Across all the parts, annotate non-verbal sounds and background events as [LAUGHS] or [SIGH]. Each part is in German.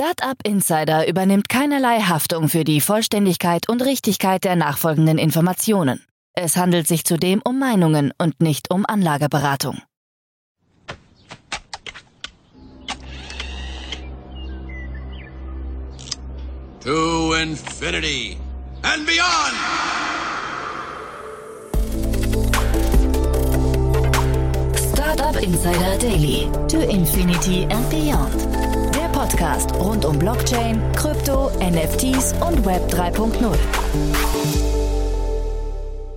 Startup Insider übernimmt keinerlei Haftung für die Vollständigkeit und Richtigkeit der nachfolgenden Informationen. Es handelt sich zudem um Meinungen und nicht um Anlageberatung. To infinity and beyond! Startup Insider Daily. To Infinity and Beyond. Podcast rund um Blockchain, Krypto, NFTs und Web 3.0.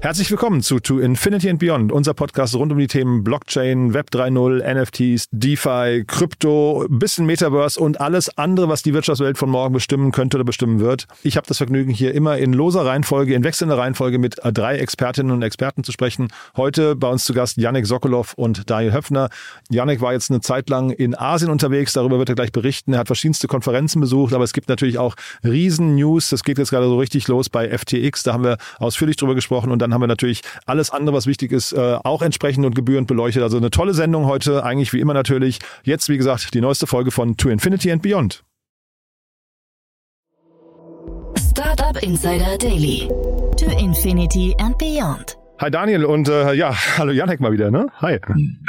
Herzlich willkommen zu To Infinity and Beyond, unser Podcast rund um die Themen Blockchain, Web 3.0, NFTs, DeFi, Krypto, bisschen Metaverse und alles andere, was die Wirtschaftswelt von morgen bestimmen könnte oder bestimmen wird. Ich habe das Vergnügen, hier immer in loser Reihenfolge, in wechselnder Reihenfolge mit drei Expertinnen und Experten zu sprechen. Heute bei uns zu Gast Yannick Sokolov und Daniel Höpfner. Yannick war jetzt eine Zeit lang in Asien unterwegs, darüber wird er gleich berichten. Er hat verschiedenste Konferenzen besucht, aber es gibt natürlich auch Riesen-News. Das geht jetzt gerade so richtig los bei FTX, da haben wir ausführlich drüber gesprochen und dann haben wir natürlich alles andere, was wichtig ist, äh, auch entsprechend und gebührend beleuchtet. Also eine tolle Sendung heute, eigentlich wie immer natürlich. Jetzt, wie gesagt, die neueste Folge von To Infinity and Beyond. Startup Insider Daily. To Infinity and Beyond. Hi Daniel und äh, ja, [LAUGHS] hallo Janek mal wieder, ne? Hi.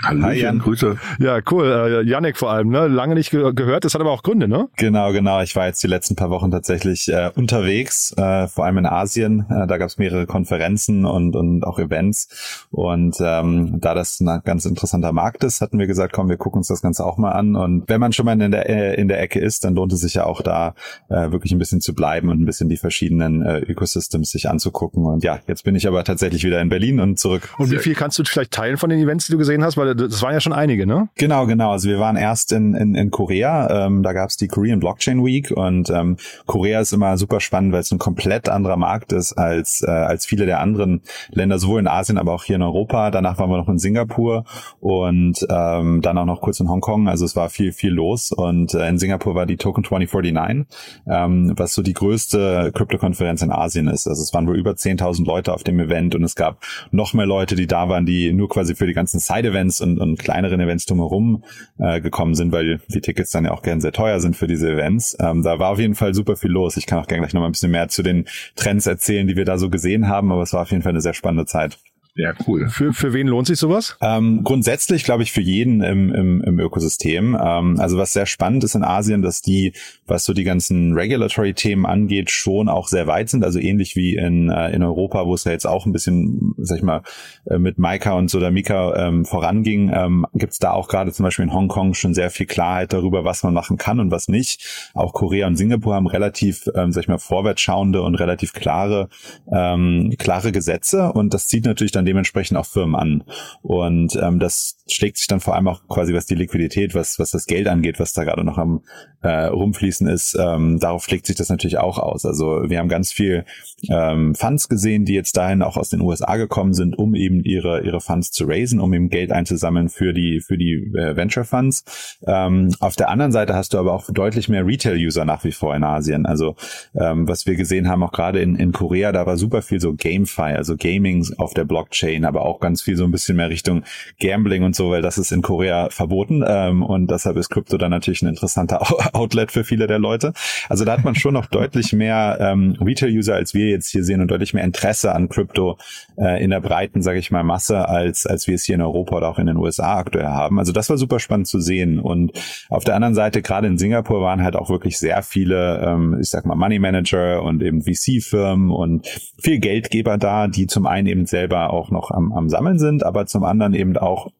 Hallo Hi, Jan, Grüße. Ja, cool. Äh, Janek vor allem, ne? Lange nicht ge gehört, das hat aber auch Gründe, ne? Genau, genau. Ich war jetzt die letzten paar Wochen tatsächlich äh, unterwegs, äh, vor allem in Asien. Äh, da gab es mehrere Konferenzen und, und auch Events. Und ähm, da das ein ganz interessanter Markt ist, hatten wir gesagt, komm, wir gucken uns das Ganze auch mal an. Und wenn man schon mal in der, äh, in der Ecke ist, dann lohnt es sich ja auch da äh, wirklich ein bisschen zu bleiben und ein bisschen die verschiedenen äh, Ecosystems sich anzugucken. Und ja, jetzt bin ich aber tatsächlich wieder in Berlin Berlin und zurück. Und wie viel kannst du vielleicht teilen von den Events, die du gesehen hast? Weil das waren ja schon einige, ne? Genau, genau. Also wir waren erst in, in, in Korea. Ähm, da gab es die Korean Blockchain Week und ähm, Korea ist immer super spannend, weil es ein komplett anderer Markt ist als, äh, als viele der anderen Länder, sowohl in Asien, aber auch hier in Europa. Danach waren wir noch in Singapur und ähm, dann auch noch kurz in Hongkong. Also es war viel, viel los. Und äh, in Singapur war die Token 2049, ähm, was so die größte Krypto-Konferenz in Asien ist. Also es waren wohl über 10.000 Leute auf dem Event und es gab noch mehr Leute, die da waren, die nur quasi für die ganzen Side-Events und, und kleineren Events drumherum äh, gekommen sind, weil die Tickets dann ja auch gern sehr teuer sind für diese Events. Ähm, da war auf jeden Fall super viel los. Ich kann auch gerne gleich noch mal ein bisschen mehr zu den Trends erzählen, die wir da so gesehen haben, aber es war auf jeden Fall eine sehr spannende Zeit. Ja, cool. Für, für wen lohnt sich sowas? Ähm, grundsätzlich glaube ich für jeden im, im, im Ökosystem. Ähm, also was sehr spannend ist in Asien, dass die, was so die ganzen Regulatory-Themen angeht, schon auch sehr weit sind. Also ähnlich wie in, äh, in Europa, wo es ja jetzt auch ein bisschen, sag ich mal, äh, mit Maika und Sodamika ähm, voranging, ähm, gibt es da auch gerade zum Beispiel in Hongkong schon sehr viel Klarheit darüber, was man machen kann und was nicht. Auch Korea und Singapur haben relativ, ähm, sag ich mal, vorwärtsschauende und relativ klare, ähm, klare Gesetze und das zieht natürlich dann dann dementsprechend auch Firmen an. Und ähm, das schlägt sich dann vor allem auch quasi, was die Liquidität, was, was das Geld angeht, was da gerade noch am äh, rumfließen ist, ähm, darauf schlägt sich das natürlich auch aus. Also wir haben ganz viel ähm, Funds gesehen, die jetzt dahin auch aus den USA gekommen sind, um eben ihre, ihre Funds zu raisen, um eben Geld einzusammeln für die, für die äh, Venture Funds. Ähm, auf der anderen Seite hast du aber auch deutlich mehr Retail-User nach wie vor in Asien. Also ähm, was wir gesehen haben, auch gerade in, in Korea, da war super viel so GameFi, also Gaming auf der Blockchain Blockchain, aber auch ganz viel so ein bisschen mehr Richtung Gambling und so, weil das ist in Korea verboten ähm, und deshalb ist Krypto dann natürlich ein interessanter [LAUGHS] Outlet für viele der Leute. Also da hat man schon noch deutlich mehr ähm, Retail-User, als wir jetzt hier sehen und deutlich mehr Interesse an Krypto äh, in der breiten, sage ich mal, Masse, als als wir es hier in Europa oder auch in den USA aktuell haben. Also das war super spannend zu sehen und auf der anderen Seite gerade in Singapur waren halt auch wirklich sehr viele, ähm, ich sag mal Money Manager und eben VC-Firmen und viel Geldgeber da, die zum einen eben selber auch noch am, am Sammeln sind, aber zum anderen eben auch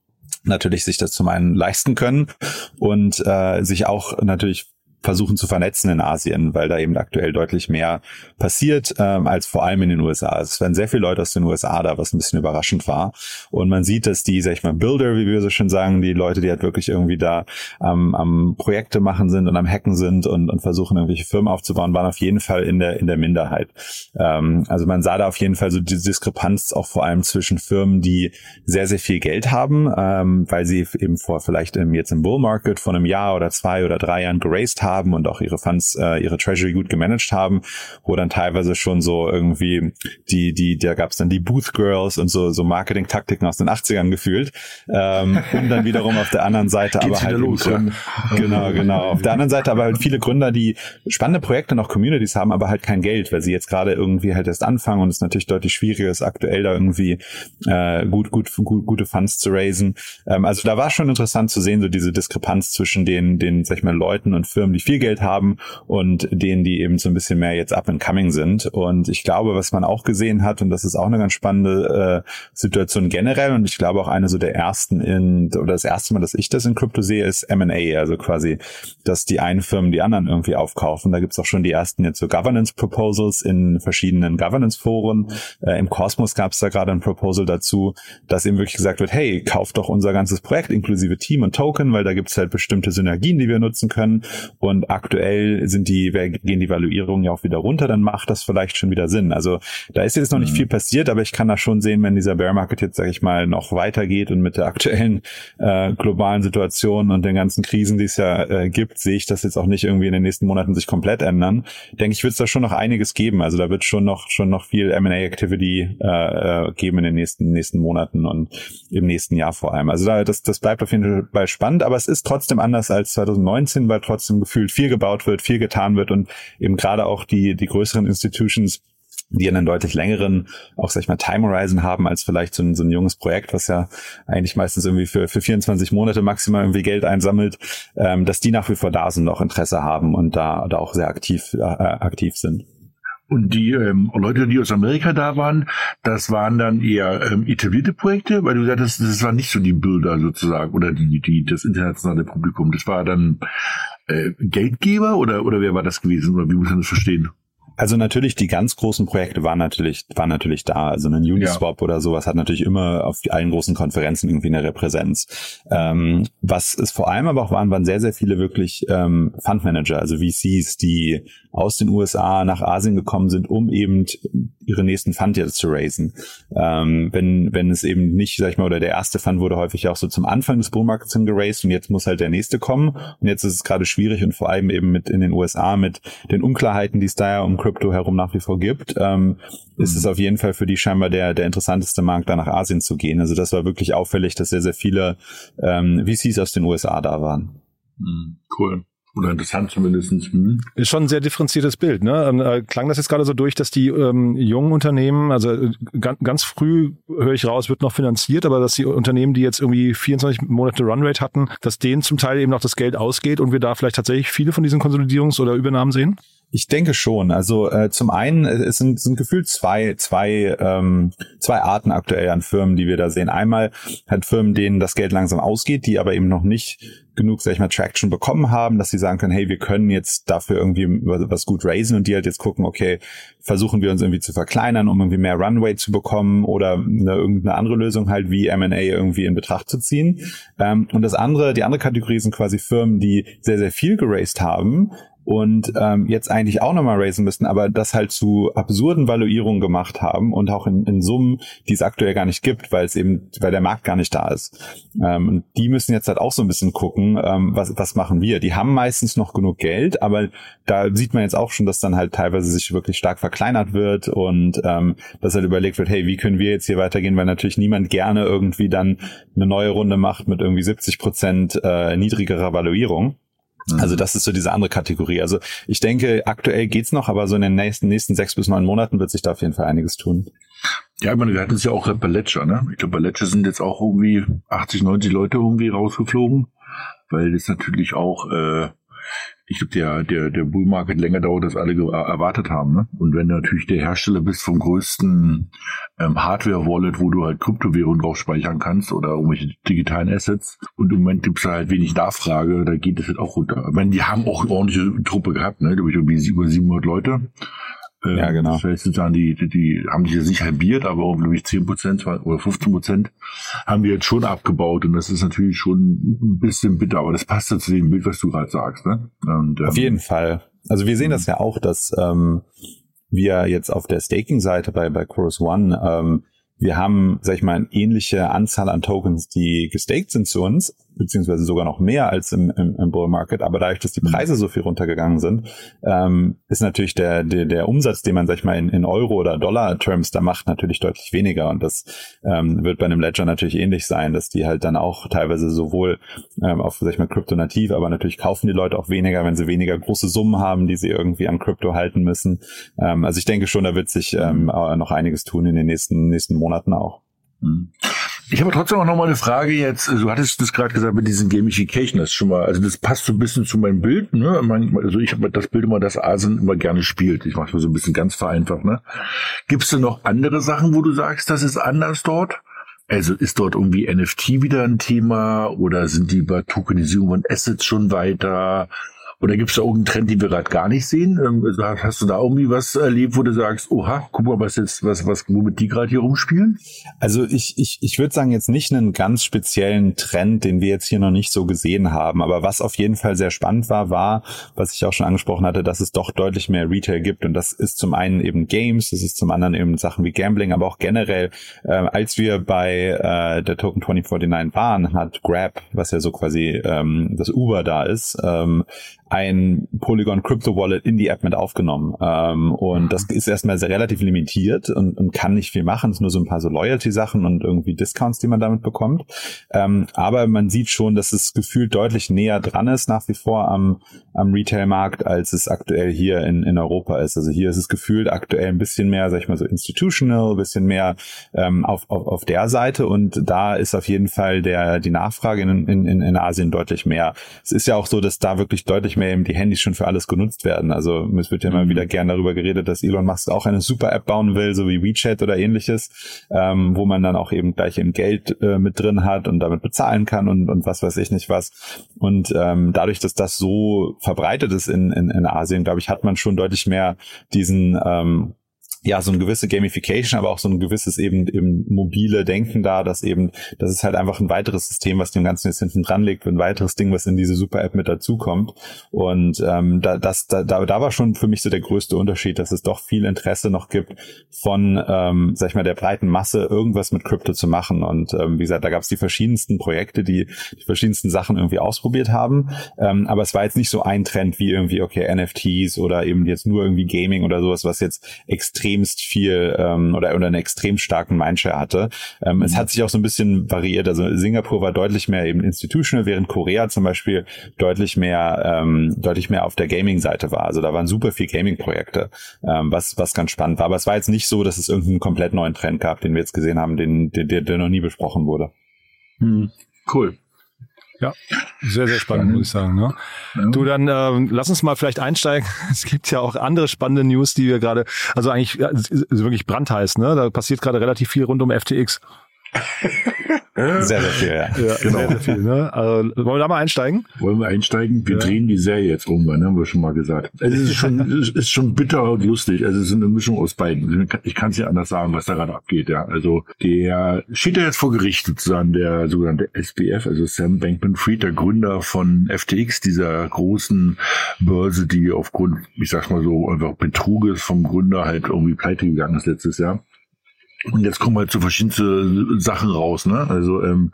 natürlich sich das zum einen leisten können und äh, sich auch natürlich versuchen zu vernetzen in Asien, weil da eben aktuell deutlich mehr passiert ähm, als vor allem in den USA. Es werden sehr viele Leute aus den USA da, was ein bisschen überraschend war. Und man sieht, dass die, sag ich mal, Builder, wie wir so schön sagen, die Leute, die halt wirklich irgendwie da ähm, am Projekte machen sind und am Hacken sind und, und versuchen, irgendwelche Firmen aufzubauen, waren auf jeden Fall in der in der Minderheit. Ähm, also man sah da auf jeden Fall so die Diskrepanz auch vor allem zwischen Firmen, die sehr, sehr viel Geld haben, ähm, weil sie eben vor vielleicht im, jetzt im Bull Market vor einem Jahr oder zwei oder drei Jahren geraced haben, haben und auch ihre Funds, äh, ihre Treasury gut gemanagt haben, wo dann teilweise schon so irgendwie die, die, da gab es dann die Booth Girls und so, so Marketing-Taktiken aus den 80ern gefühlt. Ähm, und dann wiederum auf der anderen Seite aber halt los, ja. genau, genau. Auf der anderen Seite aber halt viele Gründer, die spannende Projekte noch Communities haben, aber halt kein Geld, weil sie jetzt gerade irgendwie halt erst anfangen und es natürlich deutlich schwieriger ist, aktuell da irgendwie äh, gut, gut, gut, gute Funds zu raisen. Ähm, also da war schon interessant zu sehen, so diese Diskrepanz zwischen den, den, sag ich mal, Leuten und Firmen, die viel Geld haben und denen, die eben so ein bisschen mehr jetzt up and coming sind. Und ich glaube, was man auch gesehen hat, und das ist auch eine ganz spannende äh, Situation generell, und ich glaube auch eine so der ersten in, oder das erste Mal, dass ich das in Krypto sehe, ist M&A, also quasi, dass die einen Firmen die anderen irgendwie aufkaufen. Da gibt's auch schon die ersten jetzt so Governance Proposals in verschiedenen Governance Foren. Äh, Im Kosmos gab's da gerade ein Proposal dazu, dass eben wirklich gesagt wird, hey, kauft doch unser ganzes Projekt inklusive Team und Token, weil da gibt's halt bestimmte Synergien, die wir nutzen können. Und aktuell sind die, gehen die Valuierungen ja auch wieder runter, dann macht das vielleicht schon wieder Sinn. Also da ist jetzt noch nicht mhm. viel passiert, aber ich kann da schon sehen, wenn dieser Bear Market jetzt, sage ich mal, noch weitergeht und mit der aktuellen äh, globalen Situation und den ganzen Krisen, die es ja äh, gibt, sehe ich das jetzt auch nicht irgendwie in den nächsten Monaten sich komplett ändern. Denke ich, wird es da schon noch einiges geben. Also da wird schon noch schon noch viel M&A-Activity äh, äh, geben in den nächsten nächsten Monaten und im nächsten Jahr vor allem. Also da, das das bleibt auf jeden Fall spannend, aber es ist trotzdem anders als 2019, weil trotzdem gefühlt viel gebaut wird, viel getan wird und eben gerade auch die die größeren Institutions die einen deutlich längeren, auch sag ich mal, Time Horizon haben als vielleicht so ein, so ein junges Projekt, was ja eigentlich meistens irgendwie für, für 24 Monate maximal irgendwie Geld einsammelt, ähm, dass die nach wie vor da sind, auch Interesse haben und da, da auch sehr aktiv, äh, aktiv sind. Und die ähm, Leute, die aus Amerika da waren, das waren dann eher ähm, etablierte Projekte, weil du sagtest, das war nicht so die Bilder sozusagen oder die, die das internationale Publikum. Das war dann äh, Geldgeber oder oder wer war das gewesen oder wie muss man das verstehen? Also natürlich, die ganz großen Projekte waren natürlich, waren natürlich da. Also ein Uniswap ja. oder sowas hat natürlich immer auf allen großen Konferenzen irgendwie eine Repräsenz. Ähm, was es vor allem aber auch waren, waren sehr, sehr viele wirklich ähm, Fundmanager, also VCs, die aus den USA nach Asien gekommen sind, um eben ihre nächsten Fund jetzt zu raisen. Ähm, wenn, wenn es eben nicht, sag ich mal, oder der erste Fund wurde häufig auch so zum Anfang des Bullmarkets hin geraced und jetzt muss halt der nächste kommen. Und jetzt ist es gerade schwierig und vor allem eben mit in den USA mit den Unklarheiten, die es da ja um Crypto herum nach wie vor gibt, ähm, ist mhm. es auf jeden Fall für die scheinbar der, der interessanteste Markt, da nach Asien zu gehen. Also das war wirklich auffällig, dass sehr, sehr viele ähm, VCs aus den USA da waren. Mhm. Cool. Oder interessant zumindest. Hm. Ist schon ein sehr differenziertes Bild. Ne? Ähm, äh, klang das jetzt gerade so durch, dass die ähm, jungen Unternehmen, also äh, ganz, ganz früh höre ich raus, wird noch finanziert, aber dass die Unternehmen, die jetzt irgendwie 24 Monate Runrate hatten, dass denen zum Teil eben noch das Geld ausgeht und wir da vielleicht tatsächlich viele von diesen Konsolidierungs- oder Übernahmen sehen? Ich denke schon. Also äh, zum einen äh, es sind, sind gefühlt zwei zwei ähm, zwei Arten aktuell an Firmen, die wir da sehen. Einmal halt Firmen, denen das Geld langsam ausgeht, die aber eben noch nicht genug, sag ich mal, Traction bekommen haben, dass sie sagen können, hey, wir können jetzt dafür irgendwie was gut raisen und die halt jetzt gucken, okay, versuchen wir uns irgendwie zu verkleinern, um irgendwie mehr Runway zu bekommen oder eine, irgendeine andere Lösung halt wie M&A irgendwie in Betracht zu ziehen. Ähm, und das andere, die andere Kategorie sind quasi Firmen, die sehr, sehr viel geraced haben, und ähm, jetzt eigentlich auch nochmal raisen müssten, aber das halt zu absurden Valuierungen gemacht haben und auch in, in Summen, die es aktuell gar nicht gibt, weil es eben, weil der Markt gar nicht da ist. Ähm, und die müssen jetzt halt auch so ein bisschen gucken, ähm, was, was machen wir. Die haben meistens noch genug Geld, aber da sieht man jetzt auch schon, dass dann halt teilweise sich wirklich stark verkleinert wird und ähm, dass halt überlegt wird, hey, wie können wir jetzt hier weitergehen, weil natürlich niemand gerne irgendwie dann eine neue Runde macht mit irgendwie 70 Prozent äh, niedrigerer Valuierung. Mhm. Also das ist so diese andere Kategorie. Also ich denke, aktuell geht's noch, aber so in den nächsten, nächsten sechs bis neun Monaten wird sich da auf jeden Fall einiges tun. Ja, ich meine, wir hatten es ja auch bei Ledger, ne? Ich glaube, bei Ledger sind jetzt auch irgendwie 80, 90 Leute irgendwie rausgeflogen, weil das natürlich auch äh, ich glaube, der, der, der Bull Market länger dauert, als alle erwartet haben. Ne? Und wenn du natürlich der Hersteller bist vom größten ähm, Hardware-Wallet, wo du halt Kryptowährungen drauf speichern kannst oder irgendwelche digitalen Assets und im Moment gibt's halt wenig Nachfrage, da geht es halt auch runter. Ich meine, die haben auch eine ordentliche Truppe gehabt, ne? glaube ich, irgendwie über 700 Leute. Ähm, ja, genau. Das heißt sozusagen, die, die, die haben sich jetzt nicht halbiert, aber um, glaube ich, 10 Prozent oder 15 Prozent haben wir jetzt schon abgebaut. Und das ist natürlich schon ein bisschen bitter, aber das passt ja zu dem Bild, was du gerade sagst. Ne? Und, ähm, auf jeden Fall. Also wir sehen das ja auch, dass ähm, wir jetzt auf der Staking-Seite bei, bei Chorus One, ähm, wir haben, sag ich mal, eine ähnliche Anzahl an Tokens, die gestaked sind zu uns, beziehungsweise sogar noch mehr als im, im, im Bull Market. Aber dadurch, dass die mhm. Preise so viel runtergegangen sind, ähm, ist natürlich der, der, der Umsatz, den man, sag ich mal, in, in Euro oder Dollar-Terms da macht, natürlich deutlich weniger. Und das ähm, wird bei einem Ledger natürlich ähnlich sein, dass die halt dann auch teilweise sowohl ähm, auf, sag ich mal, Krypto-nativ, aber natürlich kaufen die Leute auch weniger, wenn sie weniger große Summen haben, die sie irgendwie an Krypto halten müssen. Ähm, also ich denke schon, da wird sich ähm, noch einiges tun in den nächsten, nächsten Monaten auch. Mhm. Ich habe trotzdem auch noch mal eine Frage jetzt. Du hattest das gerade gesagt mit diesen Gamification, das schon mal, also das passt so ein bisschen zu meinem Bild, ne? Also ich habe das Bild immer, dass Asien immer gerne spielt. Ich mache mal so ein bisschen ganz vereinfacht, ne? Gibt es denn noch andere Sachen, wo du sagst, das ist anders dort? Also ist dort irgendwie NFT wieder ein Thema oder sind die bei Tokenisierung von Assets schon weiter? Oder gibt es da irgendeinen Trend, den wir gerade gar nicht sehen? Ähm, also hast du da irgendwie was erlebt, wo du sagst, oha, guck mal, was jetzt, was, was, womit die gerade hier rumspielen? Also ich, ich, ich würde sagen, jetzt nicht einen ganz speziellen Trend, den wir jetzt hier noch nicht so gesehen haben. Aber was auf jeden Fall sehr spannend war, war, was ich auch schon angesprochen hatte, dass es doch deutlich mehr Retail gibt. Und das ist zum einen eben Games, das ist zum anderen eben Sachen wie Gambling, aber auch generell, äh, als wir bei äh, der Token 2049 waren, hat Grab, was ja so quasi ähm, das Uber da ist, ähm, ein Polygon Crypto Wallet in die App mit aufgenommen. Ähm, und das ist erstmal sehr relativ limitiert und, und kann nicht viel machen. Es sind nur so ein paar so Loyalty-Sachen und irgendwie Discounts, die man damit bekommt. Ähm, aber man sieht schon, dass es gefühlt deutlich näher dran ist nach wie vor am, am Retail-Markt, als es aktuell hier in, in Europa ist. Also hier ist es gefühlt aktuell ein bisschen mehr, sag ich mal so institutional, ein bisschen mehr ähm, auf, auf, auf der Seite. Und da ist auf jeden Fall der, die Nachfrage in, in, in Asien deutlich mehr. Es ist ja auch so, dass da wirklich deutlich mehr mehr eben die Handys schon für alles genutzt werden. Also es wird ja immer mhm. wieder gern darüber geredet, dass Elon Musk auch eine Super-App bauen will, so wie WeChat oder ähnliches, ähm, wo man dann auch eben gleich eben Geld äh, mit drin hat und damit bezahlen kann und, und was weiß ich nicht was. Und ähm, dadurch, dass das so verbreitet ist in, in, in Asien, glaube ich, hat man schon deutlich mehr diesen ähm, ja, so eine gewisse Gamification, aber auch so ein gewisses eben, eben mobile Denken da, dass eben, das ist halt einfach ein weiteres System, was dem Ganzen jetzt hinten dran liegt, ein weiteres Ding, was in diese Super-App mit dazukommt. Und ähm, da, das, da, da, da war schon für mich so der größte Unterschied, dass es doch viel Interesse noch gibt von, ähm, sag ich mal, der breiten Masse, irgendwas mit Krypto zu machen. Und ähm, wie gesagt, da gab es die verschiedensten Projekte, die die verschiedensten Sachen irgendwie ausprobiert haben. Ähm, aber es war jetzt nicht so ein Trend wie irgendwie, okay, NFTs oder eben jetzt nur irgendwie Gaming oder sowas, was jetzt extrem extremst viel ähm, oder, oder einen extrem starken Mindshare hatte. Ähm, mhm. Es hat sich auch so ein bisschen variiert. Also Singapur war deutlich mehr eben institutional, während Korea zum Beispiel deutlich mehr ähm, deutlich mehr auf der Gaming-Seite war. Also da waren super viel Gaming-Projekte, ähm, was was ganz spannend war. Aber es war jetzt nicht so, dass es irgendeinen komplett neuen Trend gab, den wir jetzt gesehen haben, den der, der noch nie besprochen wurde. Hm. Cool. Ja, sehr, sehr spannend, muss ich sagen. Ne? Ja. Du, dann ähm, lass uns mal vielleicht einsteigen. [LAUGHS] Es gibt ja auch andere spannende News, die wir gerade, also eigentlich wirklich brandheiß, ne? Da passiert gerade relativ viel rund um FTX. Sehr, sehr viel, ja. ja genau. Sehr, sehr viel, ne? Also, wollen wir da mal einsteigen? Wollen wir einsteigen? Wir ja. drehen die Serie jetzt irgendwann, ne? haben wir schon mal gesagt. Also, es ist schon, [LAUGHS] es ist schon bitter und lustig. Also es ist eine Mischung aus beiden. Ich kann es ja anders sagen, was da gerade abgeht, ja. Also der steht ja jetzt vor Gericht sozusagen, der sogenannte SBF, also Sam Bankman-Fried, der Gründer von FTX, dieser großen Börse, die aufgrund, ich sag's mal so, einfach Betruges vom Gründer halt irgendwie pleite gegangen ist letztes Jahr. Und jetzt kommen halt so verschiedenste Sachen raus, ne? Also ähm,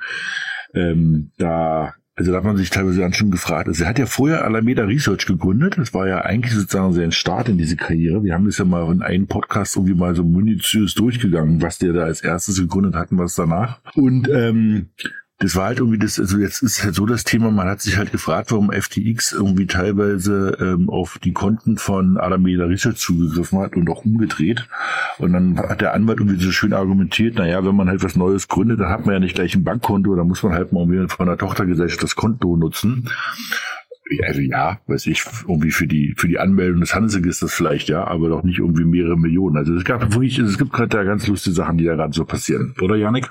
ähm, da also da hat man sich teilweise dann schon gefragt. Also er hat ja vorher Alameda Research gegründet. Das war ja eigentlich sozusagen sein Start in diese Karriere. Wir haben das ja mal in einem Podcast irgendwie mal so minutiös durchgegangen, was der da als erstes gegründet hat und was danach. Und ähm, das war halt irgendwie das, also jetzt ist halt so das Thema, man hat sich halt gefragt, warum FTX irgendwie teilweise ähm, auf die Konten von Alameda Research zugegriffen hat und auch umgedreht. Und dann hat der Anwalt irgendwie so schön argumentiert, naja, wenn man halt was Neues gründet, dann hat man ja nicht gleich ein Bankkonto, da muss man halt mal irgendwie von der Tochtergesellschaft das Konto nutzen also ja, weiß ich, irgendwie für die für die Anmeldung des Handelsregisters vielleicht, ja, aber doch nicht irgendwie mehrere Millionen. Also es gab wirklich, es gibt gerade da ganz lustige Sachen, die da gerade so passieren, oder Janik?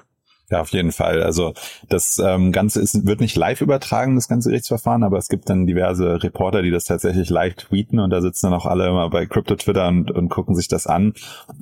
Ja, auf jeden Fall. Also das ähm, Ganze ist, wird nicht live übertragen, das ganze Gerichtsverfahren, aber es gibt dann diverse Reporter, die das tatsächlich live tweeten und da sitzen dann auch alle immer bei Crypto Twitter und, und gucken sich das an.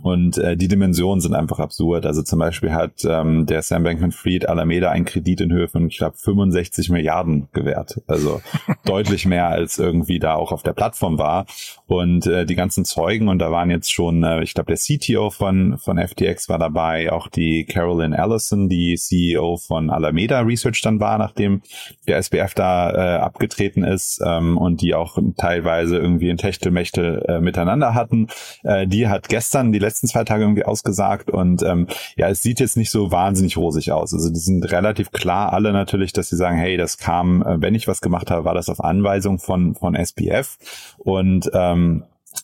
Und äh, die Dimensionen sind einfach absurd. Also zum Beispiel hat ähm, der Sam Bankman-Fried Alameda einen Kredit in Höhe von, ich glaube, 65 Milliarden gewährt. Also [LAUGHS] deutlich mehr als irgendwie da auch auf der Plattform war. Und äh, die ganzen Zeugen, und da waren jetzt schon, äh, ich glaube, der CTO von, von FTX war dabei, auch die Carolyn Allison, die die CEO von Alameda Research dann war, nachdem der SBF da äh, abgetreten ist ähm, und die auch teilweise irgendwie in Techtelmächte äh, miteinander hatten. Äh, die hat gestern die letzten zwei Tage irgendwie ausgesagt und ähm, ja, es sieht jetzt nicht so wahnsinnig rosig aus. Also die sind relativ klar alle natürlich, dass sie sagen, hey, das kam, äh, wenn ich was gemacht habe, war das auf Anweisung von von SBF und ähm,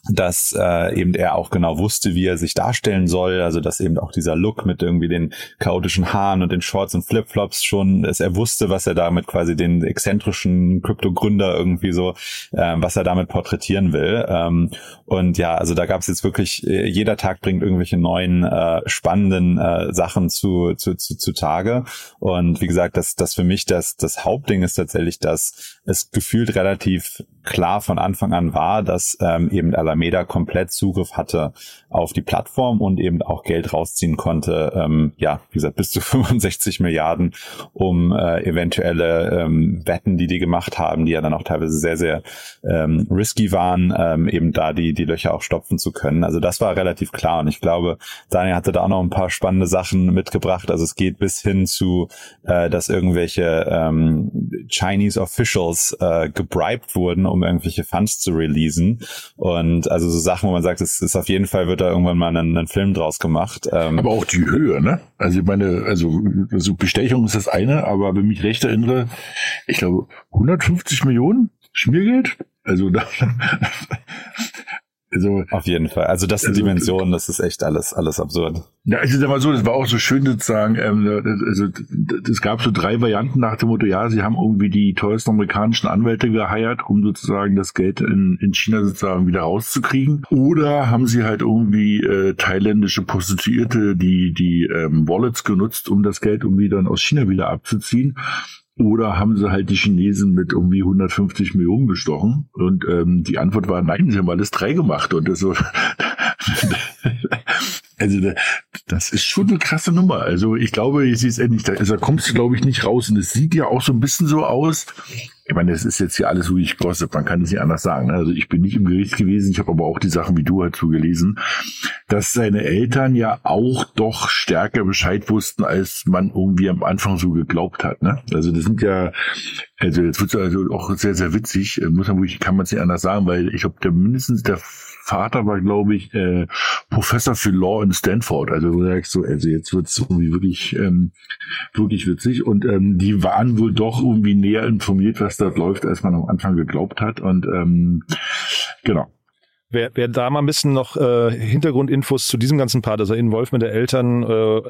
dass äh, eben er auch genau wusste, wie er sich darstellen soll, also dass eben auch dieser Look mit irgendwie den chaotischen Haaren und den Shorts und Flipflops schon, dass er wusste, was er damit quasi den exzentrischen Krypto-Gründer irgendwie so, äh, was er damit porträtieren will. Ähm, und ja, also da gab es jetzt wirklich, äh, jeder Tag bringt irgendwelche neuen äh, spannenden äh, Sachen zu, zu, zu, zu Tage. Und wie gesagt, das, das für mich das, das Hauptding ist tatsächlich, dass es gefühlt relativ klar von Anfang an war, dass ähm, eben Alameda komplett Zugriff hatte auf die Plattform und eben auch Geld rausziehen konnte, ähm, ja, wie gesagt, bis zu [LAUGHS] 65 Milliarden, um äh, eventuelle ähm, Wetten, die die gemacht haben, die ja dann auch teilweise sehr, sehr ähm, risky waren, ähm, eben da die, die Löcher auch stopfen zu können. Also das war relativ klar und ich glaube, Daniel hatte da auch noch ein paar spannende Sachen mitgebracht. Also es geht bis hin zu, äh, dass irgendwelche ähm, Chinese Officials äh, gebribed wurden, um irgendwelche Funds zu releasen. Und also so Sachen, wo man sagt, es ist auf jeden Fall, wird da irgendwann mal einen, einen Film draus gemacht. Ähm aber auch die Höhe, ne? Also ich meine, also, also Bestechung ist das eine, aber wenn mich recht erinnere, ich glaube 150 Millionen Schmiergeld. Also da, [LAUGHS] also, Auf jeden Fall. Also das sind also, Dimensionen, das ist echt alles, alles absurd. Ja, also sag mal so, das war auch so schön sozusagen, ähm, also es gab so drei Varianten nach dem Motto, ja, sie haben irgendwie die teuersten amerikanischen Anwälte geheiert, um sozusagen das Geld in, in China sozusagen wieder rauszukriegen. Oder haben sie halt irgendwie äh, thailändische Prostituierte, die die ähm, Wallets genutzt, um das Geld irgendwie dann aus China wieder abzuziehen. Oder haben sie halt die Chinesen mit irgendwie 150 Millionen bestochen? Und ähm, die Antwort war, nein, sie haben alles drei gemacht. Und das so, [LAUGHS] also das ist schon eine krasse Nummer. Also ich glaube, ich sehe es endlich, also da kommst du, glaube ich, nicht raus. Und es sieht ja auch so ein bisschen so aus, ich meine, das ist jetzt hier alles wirklich Gossip, man kann es nicht anders sagen. Also ich bin nicht im Gericht gewesen, ich habe aber auch die Sachen wie du dazu gelesen, dass seine Eltern ja auch doch stärker Bescheid wussten, als man irgendwie am Anfang so geglaubt hat. Ne? Also das sind ja, also jetzt wird also auch sehr, sehr witzig, muss man wirklich, kann man es nicht anders sagen, weil ich glaube, der mindestens der Vater war, glaube ich, äh, Professor für Law in Stanford. Also du sagst so, also jetzt wird's irgendwie wirklich, ähm, wirklich witzig. Und ähm, die waren wohl doch irgendwie näher informiert, was dort läuft, als man am Anfang geglaubt hat. Und ähm, genau. Wer, wer da mal ein bisschen noch äh, Hintergrundinfos zu diesem ganzen Part, also Involvement der Eltern äh,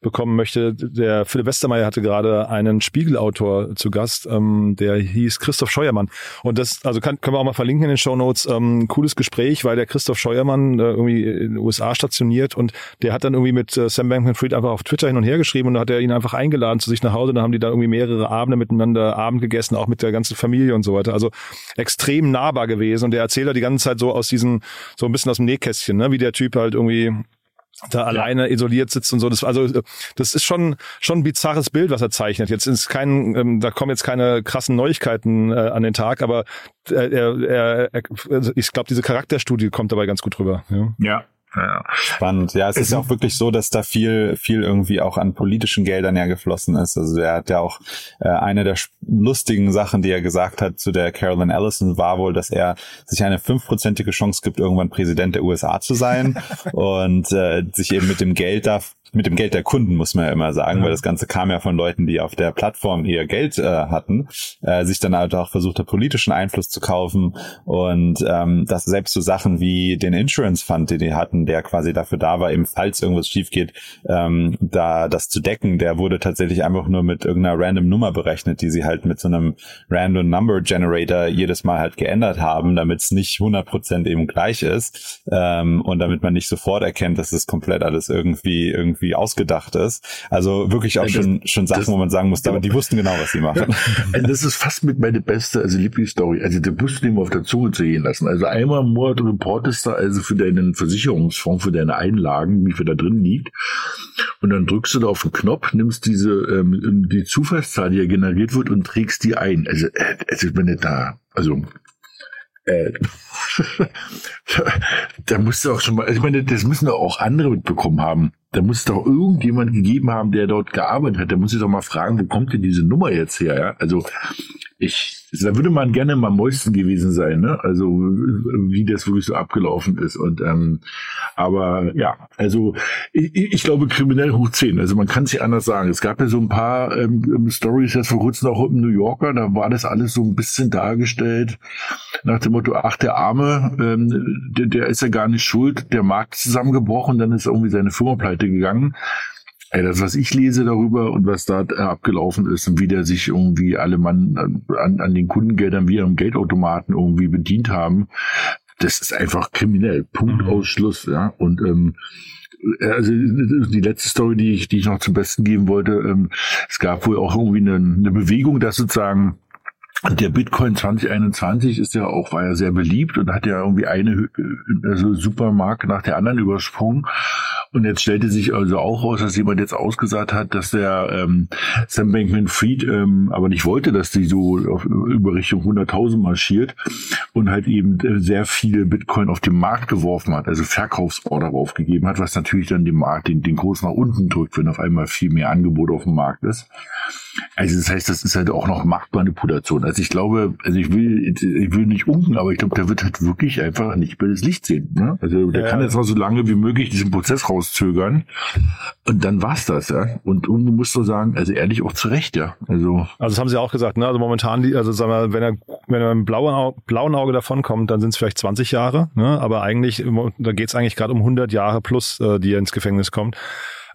bekommen möchte, der Philipp Westermeier hatte gerade einen Spiegelautor zu Gast, ähm, der hieß Christoph Scheuermann. Und das, also kann, können wir auch mal verlinken in den Show Notes. Ähm, cooles Gespräch, weil der Christoph Scheuermann äh, irgendwie in den USA stationiert und der hat dann irgendwie mit äh, Sam Bankman-Fried einfach auf Twitter hin und her geschrieben und da hat er ihn einfach eingeladen zu sich nach Hause. Da haben die da irgendwie mehrere Abende miteinander Abend gegessen, auch mit der ganzen Familie und so weiter. Also extrem nahbar gewesen und der erzählt da die ganze Zeit so aus diesen diesen, so ein bisschen aus dem Nähkästchen, ne? wie der Typ halt irgendwie da alleine ja. isoliert sitzt und so. Das, also das ist schon schon ein bizarres Bild, was er zeichnet. Jetzt ist kein, ähm, da kommen jetzt keine krassen Neuigkeiten äh, an den Tag, aber äh, er, er, also ich glaube, diese Charakterstudie kommt dabei ganz gut rüber. Ja. ja. Ja. Spannend. Ja, es ist ja auch wirklich so, dass da viel, viel irgendwie auch an politischen Geldern ja geflossen ist. Also er hat ja auch äh, eine der lustigen Sachen, die er gesagt hat zu der Carolyn Ellison, war wohl, dass er sich eine fünfprozentige Chance gibt, irgendwann Präsident der USA zu sein [LAUGHS] und äh, sich eben mit dem Geld da mit dem Geld der Kunden, muss man ja immer sagen, ja. weil das Ganze kam ja von Leuten, die auf der Plattform ihr Geld äh, hatten, äh, sich dann halt auch versucht, politischen Einfluss zu kaufen und ähm, dass selbst so Sachen wie den Insurance Fund, den die hatten, der quasi dafür da war, eben falls irgendwas schief geht, ähm, da das zu decken, der wurde tatsächlich einfach nur mit irgendeiner random Nummer berechnet, die sie halt mit so einem random Number Generator jedes Mal halt geändert haben, damit es nicht 100% eben gleich ist ähm, und damit man nicht sofort erkennt, dass es komplett alles irgendwie irgendwie irgendwie ausgedacht ist. Also wirklich auch das, schon, schon Sachen, das, wo man sagen muss, aber die wussten genau, was sie machen. [LAUGHS] Das ist fast mit meine beste, also Lieblingsstory. Also da musst du dem auf der Zunge zu gehen lassen. Also einmal im Monat reportest du also für deinen Versicherungsfonds, für deine Einlagen, wie viel da drin liegt. Und dann drückst du da auf den Knopf, nimmst diese, ähm, die Zufallszahl, die ja generiert wird und trägst die ein. Also, äh, also wenn du da, also äh, [LAUGHS] da musste auch schon mal, also ich meine, das müssen doch auch andere mitbekommen haben. Da muss es doch irgendjemand gegeben haben, der dort gearbeitet hat. Da muss ich doch mal fragen, wo kommt denn diese Nummer jetzt her? Ja? Also ich, da würde man gerne mal Mäusten gewesen sein, ne? Also wie das wirklich so abgelaufen ist. Und ähm, aber ja, also ich, ich glaube kriminell hoch 10. Also man kann es nicht anders sagen. Es gab ja so ein paar ähm, ähm, Stories jetzt vor kurzem auch im New Yorker, da war das alles so ein bisschen dargestellt nach dem Motto, ach der Arme, ähm, der, der ist ja gar nicht schuld, der Markt ist zusammengebrochen, dann ist irgendwie seine Firma pleite gegangen. Ey, das, was ich lese darüber und was da äh, abgelaufen ist und wie der sich irgendwie alle Mann an, an den Kundengeldern wie am Geldautomaten irgendwie bedient haben, das ist einfach kriminell. Punkt mhm. aus Schluss, ja. Und ähm, also die letzte Story, die ich, die ich noch zum Besten geben wollte, ähm, es gab wohl auch irgendwie eine, eine Bewegung, dass sozusagen der Bitcoin 2021 ist ja auch, war ja sehr beliebt und hat ja irgendwie eine also Supermarke nach der anderen übersprungen. Und jetzt stellte sich also auch raus, dass jemand jetzt ausgesagt hat, dass der ähm, Sam Bankman-Fried ähm, aber nicht wollte, dass die so auf, über Richtung 100.000 marschiert und halt eben äh, sehr viele Bitcoin auf den Markt geworfen hat, also Verkaufsorder aufgegeben hat, was natürlich dann den Markt, den, den Kurs nach unten drückt, wenn auf einmal viel mehr Angebot auf dem Markt ist. Also das heißt, das ist halt auch noch Machtmanipulation. Also ich glaube, also ich will, ich will nicht unken, aber ich glaube, der wird halt wirklich einfach nicht mehr das Licht sehen. Ne? Also der ja. kann jetzt noch so lange wie möglich diesen Prozess rauszögern und dann war's das, ja. Und du musst so sagen, also ehrlich auch zu Recht, ja. Also also das haben sie auch gesagt, ne? Also momentan, also sagen wir, wenn er wenn er mit einem blauen Auge, blauen Auge davonkommt, dann sind es vielleicht 20 Jahre, ne? Aber eigentlich, da geht's eigentlich gerade um 100 Jahre plus, äh, die er ins Gefängnis kommt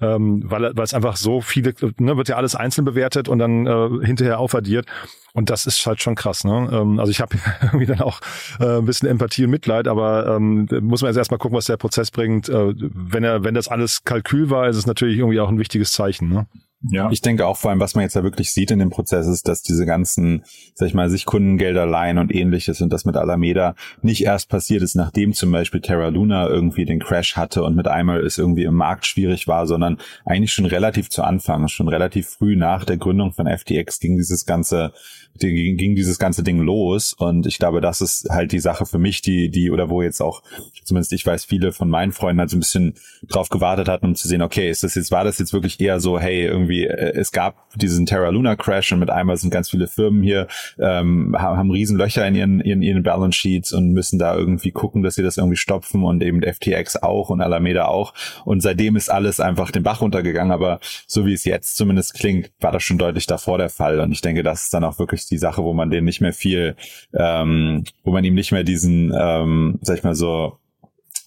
ähm, weil, weil es einfach so viele, ne, wird ja alles einzeln bewertet und dann äh, hinterher aufaddiert. Und das ist halt schon krass. Ne? Ähm, also ich habe [LAUGHS] irgendwie dann auch äh, ein bisschen Empathie und Mitleid, aber ähm, muss man jetzt erstmal gucken, was der Prozess bringt. Äh, wenn er, wenn das alles Kalkül war, ist es natürlich irgendwie auch ein wichtiges Zeichen. Ne? Ja. Ich denke auch vor allem, was man jetzt ja wirklich sieht in dem Prozess ist, dass diese ganzen, sag ich mal, sich Kundengelder leihen und ähnliches und das mit Alameda nicht erst passiert ist, nachdem zum Beispiel Terra Luna irgendwie den Crash hatte und mit einmal es irgendwie im Markt schwierig war, sondern eigentlich schon relativ zu Anfang, schon relativ früh nach der Gründung von FTX ging dieses ganze ging dieses ganze Ding los. Und ich glaube, das ist halt die Sache für mich, die, die, oder wo jetzt auch, zumindest ich weiß, viele von meinen Freunden halt so ein bisschen drauf gewartet hatten, um zu sehen, okay, ist das jetzt, war das jetzt wirklich eher so, hey, irgendwie, äh, es gab diesen Terra Luna Crash und mit einmal sind ganz viele Firmen hier, ähm, haben, haben riesen Löcher in ihren, ihren, ihren Balance Sheets und müssen da irgendwie gucken, dass sie das irgendwie stopfen und eben FTX auch und Alameda auch. Und seitdem ist alles einfach den Bach runtergegangen. Aber so wie es jetzt zumindest klingt, war das schon deutlich davor der Fall. Und ich denke, das ist dann auch wirklich die Sache, wo man den nicht mehr viel, ähm, wo man ihm nicht mehr diesen, ähm, sag ich mal so,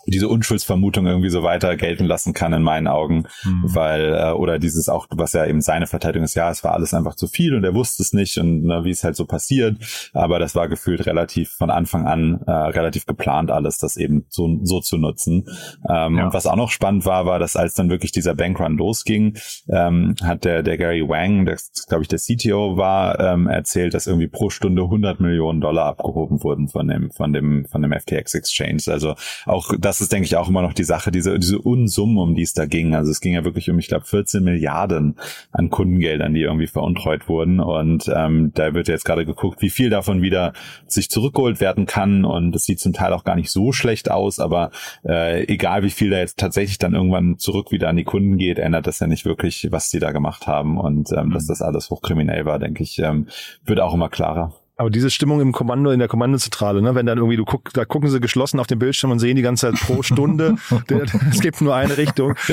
diese Unschuldsvermutung irgendwie so weiter gelten lassen kann in meinen Augen, mhm. weil äh, oder dieses auch, was ja eben seine Verteidigung ist, ja, es war alles einfach zu viel und er wusste es nicht und ne, wie es halt so passiert, aber das war gefühlt relativ von Anfang an äh, relativ geplant alles, das eben so so zu nutzen. Ähm, ja. Und was auch noch spannend war, war, dass als dann wirklich dieser Bankrun losging, ähm, hat der der Gary Wang, der glaube ich der CTO war, ähm, erzählt, dass irgendwie pro Stunde 100 Millionen Dollar abgehoben wurden von dem von dem von dem FTX Exchange. Also auch das das ist, denke ich, auch immer noch die Sache, diese, diese Unsummen, um die es da ging. Also es ging ja wirklich um, ich glaube, 14 Milliarden an Kundengeldern, die irgendwie veruntreut wurden. Und ähm, da wird jetzt gerade geguckt, wie viel davon wieder sich zurückgeholt werden kann. Und es sieht zum Teil auch gar nicht so schlecht aus, aber äh, egal wie viel da jetzt tatsächlich dann irgendwann zurück wieder an die Kunden geht, ändert das ja nicht wirklich, was die da gemacht haben. Und ähm, mhm. dass das alles hochkriminell war, denke ich, ähm, wird auch immer klarer. Aber diese Stimmung im Kommando, in der Kommandozentrale, ne, wenn dann irgendwie du guckst, da gucken sie geschlossen auf den Bildschirm und sehen die ganze Zeit pro [LAUGHS] Stunde, [LAUGHS] es gibt nur eine Richtung. [LAUGHS]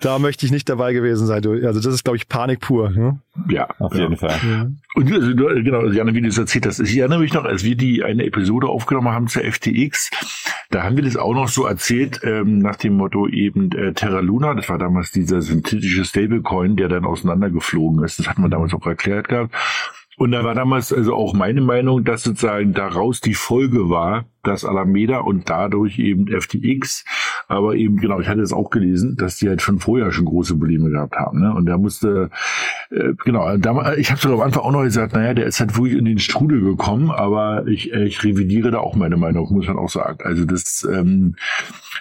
Da möchte ich nicht dabei gewesen sein. Also das ist, glaube ich, Panik pur. Ne? Ja, auf jeden Fall. Ja. Und also, genau, Janne, wie du es erzählt hast, ich erinnere mich noch, als wir die eine Episode aufgenommen haben zur FTX, da haben wir das auch noch so erzählt, ähm, nach dem Motto eben äh, Terra Luna, das war damals dieser synthetische Stablecoin, der dann auseinandergeflogen ist. Das hat man damals auch erklärt gehabt. Und da war damals also auch meine Meinung, dass sozusagen daraus die Folge war, dass Alameda und dadurch eben FTX Aber eben, genau, ich hatte es auch gelesen, dass die halt schon vorher schon große Probleme gehabt haben. Ne? Und da musste, äh, genau, da, ich habe sogar am Anfang auch noch gesagt, naja, der ist halt wirklich in den Strudel gekommen, aber ich, äh, ich revidiere da auch meine Meinung, muss man auch sagen. Also das, ähm,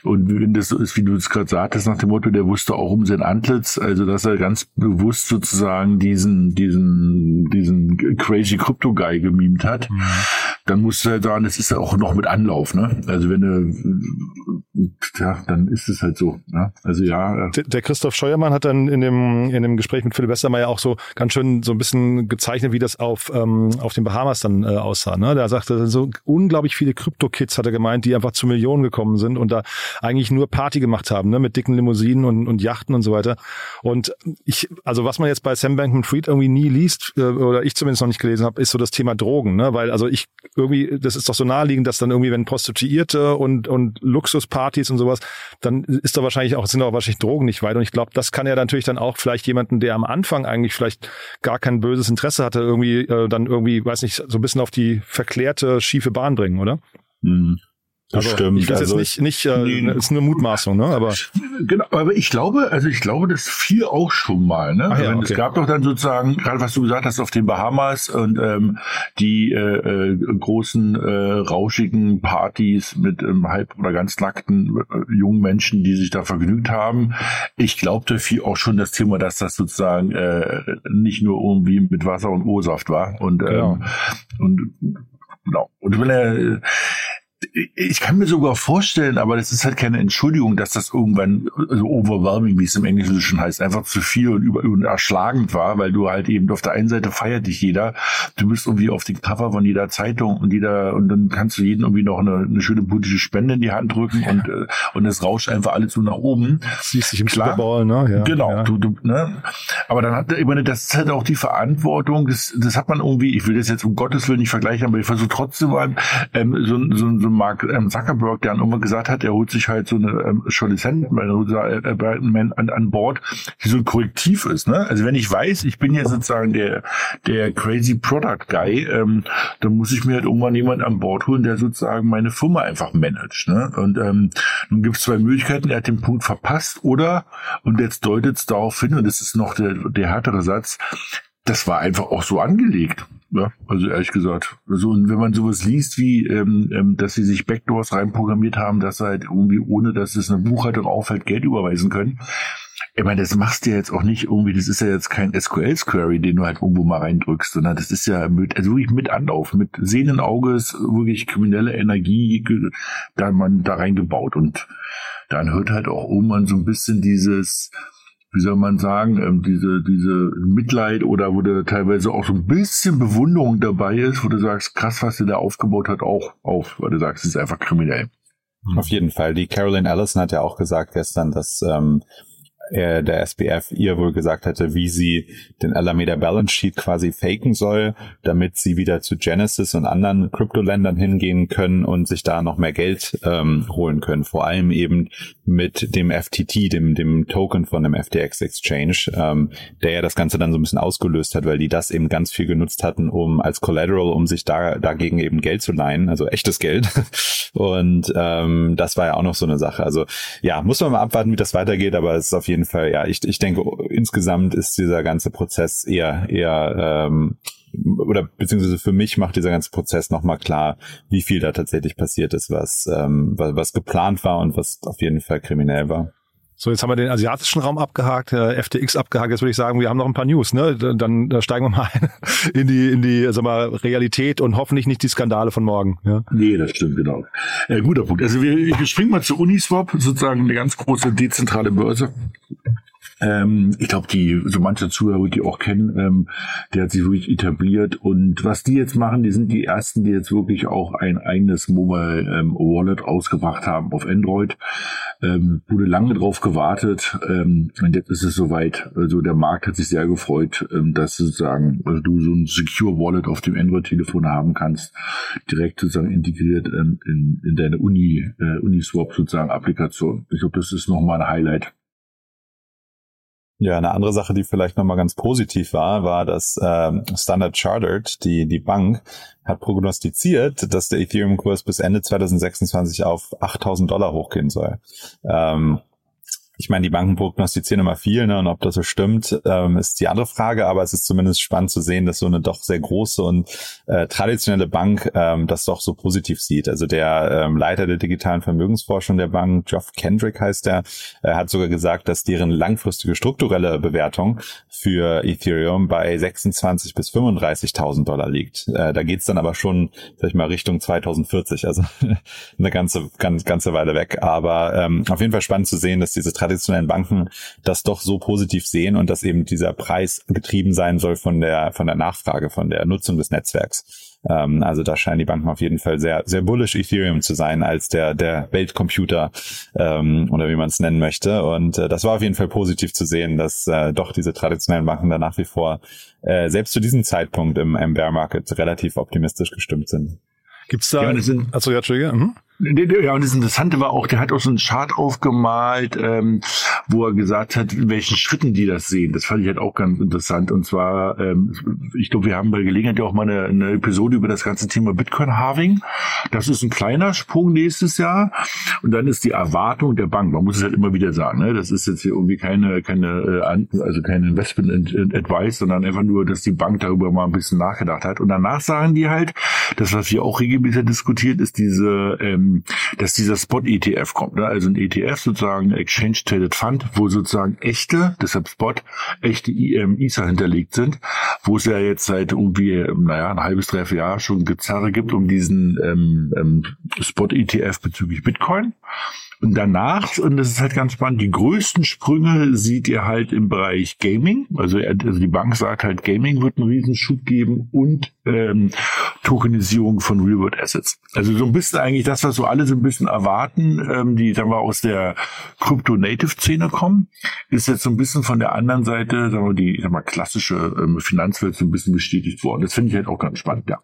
und wenn das so ist, wie du es gerade sagtest, nach dem Motto, der wusste auch um sein Antlitz, also dass er ganz bewusst sozusagen diesen, diesen, diesen crazy Crypto-Guy gemimt hat, mhm. dann musst du halt sagen, das ist ja auch noch mit Anlauf, ne? Also wenn du, ja, dann ist es halt so, ne? Also ja. Äh der, der Christoph Scheuermann hat dann in dem, in dem Gespräch mit Philipp Westermeier auch so ganz schön so ein bisschen gezeichnet, wie das auf, ähm, auf den Bahamas dann äh, aussah, ne? Der sagte, so unglaublich viele Krypto-Kids, hat er gemeint, die einfach zu Millionen gekommen sind und da eigentlich nur Party gemacht haben, ne? Mit dicken Limousinen und, und Yachten und so weiter. Und ich, also was man jetzt bei Sam Bankman-Fried irgendwie nie liest, äh, oder ich zumindest noch nicht gelesen habe, ist so das Thema Drogen, ne? Weil also ich irgendwie, das ist doch so naheliegend, dass dann irgendwie, wenn Prostituierte und, und Luxuspartys und sowas, dann ist da wahrscheinlich auch, sind da wahrscheinlich Drogen nicht weit. Und ich glaube, das kann ja natürlich dann auch vielleicht jemanden, der am Anfang eigentlich vielleicht gar kein böses Interesse hatte, irgendwie äh, dann irgendwie, weiß nicht, so ein bisschen auf die verklärte, schiefe Bahn bringen, oder? Mhm. Das also, stimmt. Ich will also, jetzt nicht, nicht äh, nee, ist eine Mutmaßung, ne? Aber genau, aber ich glaube, also ich glaube, das fiel auch schon mal, ne? Ach ja, okay. Es gab doch dann sozusagen, gerade was du gesagt hast, auf den Bahamas und ähm, die äh, äh, großen äh, rauschigen Partys mit ähm, halb oder ganz nackten äh, jungen Menschen, die sich da vergnügt haben. Ich glaube, da fiel auch schon das Thema, dass das sozusagen äh, nicht nur irgendwie mit Wasser und O-Saft war und ähm, genau. und genau. Und wenn er ich kann mir sogar vorstellen, aber das ist halt keine Entschuldigung, dass das irgendwann so overwhelming, wie es im Englischen schon heißt, einfach zu viel und über und erschlagend war, weil du halt eben auf der einen Seite feiert dich jeder, du bist irgendwie auf den Cover von jeder Zeitung und jeder und dann kannst du jedem irgendwie noch eine, eine schöne politische Spende in die Hand drücken ja. und äh, und es rauscht einfach alles so nach oben. Siehst dich im Klar, Bowl, ne? Ja, genau, ja. Du, du, ne? Aber dann hat ich meine, das ist halt auch die Verantwortung, das, das hat man irgendwie, ich will das jetzt um Gottes Willen nicht vergleichen, aber ich versuche trotzdem mal ähm, so, so, so so Mark ähm, Zuckerberg, der dann irgendwann gesagt hat, er holt sich halt so eine ähm, Shirley Sandman äh, an, an Bord, die so ein Korrektiv ist. Ne? Also wenn ich weiß, ich bin jetzt sozusagen der der crazy Product Guy, ähm, dann muss ich mir halt irgendwann jemand an Bord holen, der sozusagen meine Firma einfach managt. Ne? Und ähm, nun gibt es zwei Möglichkeiten, er hat den Punkt verpasst oder, und jetzt deutet es darauf hin, und das ist noch der, der härtere Satz, das war einfach auch so angelegt. Ja, also ehrlich gesagt. Also, wenn man sowas liest, wie, ähm, ähm, dass sie sich Backdoors reinprogrammiert haben, dass sie halt irgendwie, ohne dass es eine Buchhaltung auffällt, Geld überweisen können. Ich meine, das machst du ja jetzt auch nicht irgendwie, das ist ja jetzt kein SQL-Query, den du halt irgendwo mal reindrückst, sondern das ist ja mit, also wirklich mit Anlauf, mit sehenden Auges, wirklich kriminelle Energie, da man da reingebaut. Und dann hört halt auch irgendwann so ein bisschen dieses, wie soll man sagen, ähm, diese, diese Mitleid oder wo da teilweise auch so ein bisschen Bewunderung dabei ist, wo du sagst, krass, was der da aufgebaut hat, auch auf, weil du sagst, es ist einfach kriminell. Auf jeden Fall. Die Carolyn Allison hat ja auch gesagt gestern, dass ähm, er, der SPF ihr wohl gesagt hatte, wie sie den Alameda Balance Sheet quasi faken soll, damit sie wieder zu Genesis und anderen Kryptoländern hingehen können und sich da noch mehr Geld ähm, holen können. Vor allem eben mit dem FTT, dem, dem Token von dem FTX Exchange, ähm, der ja das Ganze dann so ein bisschen ausgelöst hat, weil die das eben ganz viel genutzt hatten, um als Collateral, um sich da dagegen eben Geld zu leihen, also echtes Geld. [LAUGHS] Und ähm, das war ja auch noch so eine Sache. Also ja, muss man mal abwarten, wie das weitergeht, aber es ist auf jeden jeden Fall, ja, ich, ich denke, insgesamt ist dieser ganze Prozess eher, eher, ähm, oder beziehungsweise für mich macht dieser ganze Prozess nochmal klar, wie viel da tatsächlich passiert ist, was, ähm, was, was geplant war und was auf jeden Fall kriminell war. So, jetzt haben wir den asiatischen Raum abgehakt, äh, FTX abgehakt. Jetzt würde ich sagen, wir haben noch ein paar News. Ne? Dann da steigen wir mal ein [LAUGHS] in die in die sag mal Realität und hoffentlich nicht die Skandale von morgen. Ja? Nee, das stimmt genau. Äh, guter Punkt. Also wir, wir springen mal zu Uniswap, sozusagen eine ganz große dezentrale Börse ähm, ich glaube, die, so manche Zuhörer, die auch kennen, ähm, der hat sich wirklich etabliert. Und was die jetzt machen, die sind die ersten, die jetzt wirklich auch ein eigenes Mobile ähm, Wallet ausgebracht haben auf Android. Ähm, wurde lange drauf gewartet ähm, und jetzt ist es soweit. Also der Markt hat sich sehr gefreut, ähm, dass sozusagen also du so ein Secure Wallet auf dem Android-Telefon haben kannst, direkt sozusagen integriert in, in deine Uni, äh, Uniswap sozusagen Applikation. Ich glaube, das ist nochmal ein Highlight Ja, eine andere Sache, die vielleicht nochmal ganz positiv war, war, dass ähm, Standard Chartered, die, die Bank, hat prognostiziert, dass der Ethereum-Kurs bis Ende 2026 auf 8000 Dollar hochgehen soll. Ähm, ich meine, die Banken prognostizieren immer viel, ne, und ob das so stimmt, ähm, ist die andere Frage, aber es ist zumindest spannend zu sehen, dass so eine doch sehr große und äh, traditionelle Bank ähm, das doch so positiv sieht. Also der ähm, Leiter der digitalen Vermögensforschung der Bank, Geoff Kendrick heißt er, äh, hat sogar gesagt, dass deren langfristige strukturelle Bewertung für Ethereum bei 26 bis 35.000 Dollar liegt. Äh, da geht's dann aber schon, sag ich mal, Richtung 2040, also [LAUGHS] eine ganze, ganz, ganze Weile weg. Aber ähm, auf jeden Fall spannend zu sehen, dass diese traditionellen Banken das doch so positiv sehen und dass eben dieser Preis getrieben sein soll von der, von der Nachfrage, von der Nutzung des Netzwerks. Ähm, also da scheinen die Banken auf jeden Fall sehr, sehr bullish Ethereum zu sein als der, der Weltcomputer ähm, oder wie man es nennen möchte. Und äh, das war auf jeden Fall positiv zu sehen, dass äh, doch diese traditionellen Banken da nach wie vor äh, selbst zu diesem Zeitpunkt im, im Bear Market relativ optimistisch gestimmt sind. Gibt's da? Ja, sind, also ja, Entschuldige. Mhm. Ja, und das Interessante war auch, der hat auch so einen Chart aufgemalt, ähm, wo er gesagt hat, in welchen Schritten die das sehen. Das fand ich halt auch ganz interessant. Und zwar, ähm, ich glaube, wir haben bei Gelegenheit ja auch mal eine, eine Episode über das ganze Thema Bitcoin-Halving. Das ist ein kleiner Sprung nächstes Jahr. Und dann ist die Erwartung der Bank, man muss es halt immer wieder sagen, ne? das ist jetzt hier irgendwie keine, keine, äh, also keine Investment-Advice, sondern einfach nur, dass die Bank darüber mal ein bisschen nachgedacht hat. Und danach sagen die halt, das, was wir auch regelmäßig diskutiert, ist diese ähm, ähm, dass dieser Spot-ETF kommt. Ne? Also ein ETF sozusagen Exchange Traded Fund, wo sozusagen echte, deshalb Spot, echte ähm, ISA hinterlegt sind, wo es ja jetzt seit irgendwie, naja, ein halbes, dreiviertel Jahr schon Gezerre gibt um diesen ähm, ähm, Spot-ETF bezüglich Bitcoin. Und danach, und das ist halt ganz spannend, die größten Sprünge sieht ihr halt im Bereich Gaming. Also, also die Bank sagt halt, Gaming wird einen Riesenschub geben und ähm, Tokenisierung von Real-World Assets. Also so ein bisschen eigentlich das, was so alle so ein bisschen erwarten, ähm, die dann mal aus der Crypto-Native-Szene kommen, ist jetzt so ein bisschen von der anderen Seite, sagen wir, die ich sag mal, klassische ähm, Finanzwelt so ein bisschen bestätigt worden. Das finde ich halt auch ganz spannend, ja.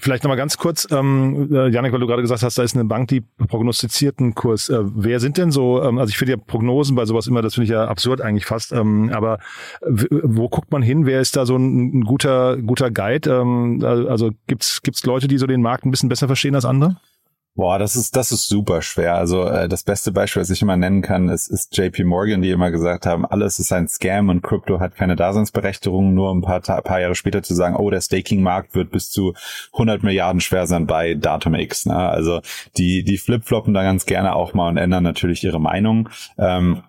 Vielleicht nochmal ganz kurz, ähm, äh, Janik, weil du gerade gesagt hast, da ist eine Bank, die prognostizierten Kurs. Äh, wer sind denn so, ähm, also ich finde ja Prognosen bei sowas immer, das finde ich ja absurd eigentlich fast, ähm, aber wo guckt man hin? Wer ist da so ein, ein guter, guter Guide? Ähm, also gibt's gibt's Leute, die so den Markt ein bisschen besser verstehen als andere? Boah, das ist, das ist super schwer. Also äh, das beste Beispiel, was ich immer nennen kann, ist, ist JP Morgan, die immer gesagt haben, alles ist ein Scam und Krypto hat keine Daseinsberechtigung, nur ein paar, paar Jahre später zu sagen, oh, der Staking-Markt wird bis zu 100 Milliarden schwer sein bei Datum X. Ne? Also die, die flip-floppen da ganz gerne auch mal und ändern natürlich ihre Meinung. Ähm,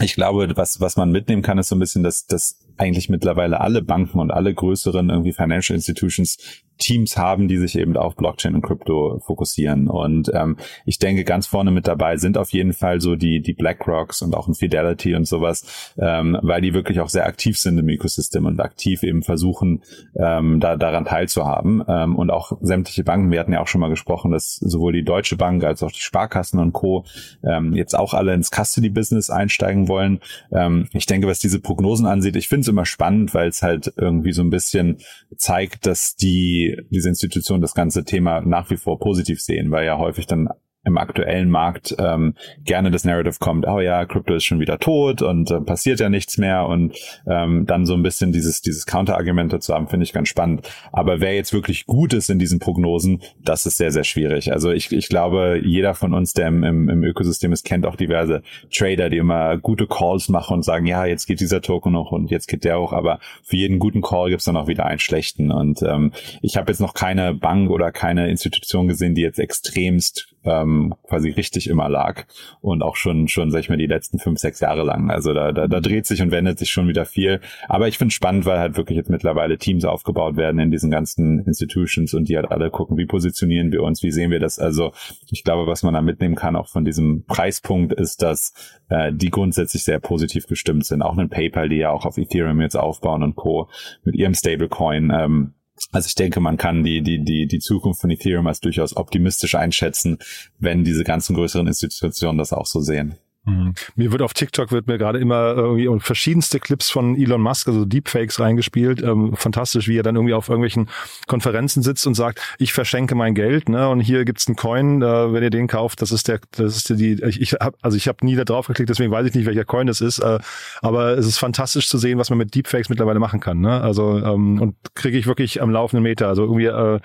ich glaube, was, was man mitnehmen kann, ist so ein bisschen, dass, dass eigentlich mittlerweile alle Banken und alle größeren irgendwie Financial Institutions Teams haben, die sich eben auf Blockchain und Krypto fokussieren. Und ähm, ich denke, ganz vorne mit dabei sind auf jeden Fall so die, die BlackRocks und auch ein Fidelity und sowas, ähm, weil die wirklich auch sehr aktiv sind im Ecosystem und aktiv eben versuchen, ähm, da, daran teilzuhaben. Ähm, und auch sämtliche Banken, wir hatten ja auch schon mal gesprochen, dass sowohl die Deutsche Bank als auch die Sparkassen und Co. Ähm, jetzt auch alle ins Custody-Business einsteigen wollen. Ähm, ich denke, was diese Prognosen ansieht, ich finde es immer spannend, weil es halt irgendwie so ein bisschen zeigt, dass die diese Institutionen das ganze Thema nach wie vor positiv sehen, weil ja häufig dann im aktuellen Markt ähm, gerne das Narrative kommt, oh ja, Crypto ist schon wieder tot und äh, passiert ja nichts mehr und ähm, dann so ein bisschen dieses, dieses Counterargument dazu haben, finde ich ganz spannend. Aber wer jetzt wirklich gut ist in diesen Prognosen, das ist sehr, sehr schwierig. Also ich, ich glaube, jeder von uns, der im, im, Ökosystem ist, kennt auch diverse Trader, die immer gute Calls machen und sagen, ja, jetzt geht dieser Token noch und jetzt geht der hoch, aber für jeden guten Call gibt es dann auch wieder einen schlechten. Und ähm, ich habe jetzt noch keine Bank oder keine Institution gesehen, die jetzt extremst ähm, quasi richtig immer lag und auch schon schon sag ich mal die letzten fünf sechs Jahre lang. Also da, da, da dreht sich und wendet sich schon wieder viel. Aber ich finde spannend, weil halt wirklich jetzt mittlerweile Teams aufgebaut werden in diesen ganzen Institutions und die halt alle gucken, wie positionieren wir uns, wie sehen wir das. Also ich glaube, was man da mitnehmen kann auch von diesem Preispunkt ist, dass äh, die grundsätzlich sehr positiv gestimmt sind. Auch ein PayPal, die ja auch auf Ethereum jetzt aufbauen und Co. mit ihrem Stablecoin. Ähm, also ich denke, man kann die, die, die, die Zukunft von Ethereum als durchaus optimistisch einschätzen, wenn diese ganzen größeren Institutionen das auch so sehen. Mhm. Mir wird auf TikTok wird mir gerade immer irgendwie verschiedenste Clips von Elon Musk, also Deepfakes reingespielt. Ähm, fantastisch, wie er dann irgendwie auf irgendwelchen Konferenzen sitzt und sagt, ich verschenke mein Geld, ne? Und hier gibt's einen Coin, äh, wenn ihr den kauft, das ist der, das ist die, ich, ich hab, also ich habe nie da drauf geklickt, deswegen weiß ich nicht, welcher Coin das ist. Äh, aber es ist fantastisch zu sehen, was man mit Deepfakes mittlerweile machen kann. Ne? Also ähm, und kriege ich wirklich am laufenden Meter. Also irgendwie äh,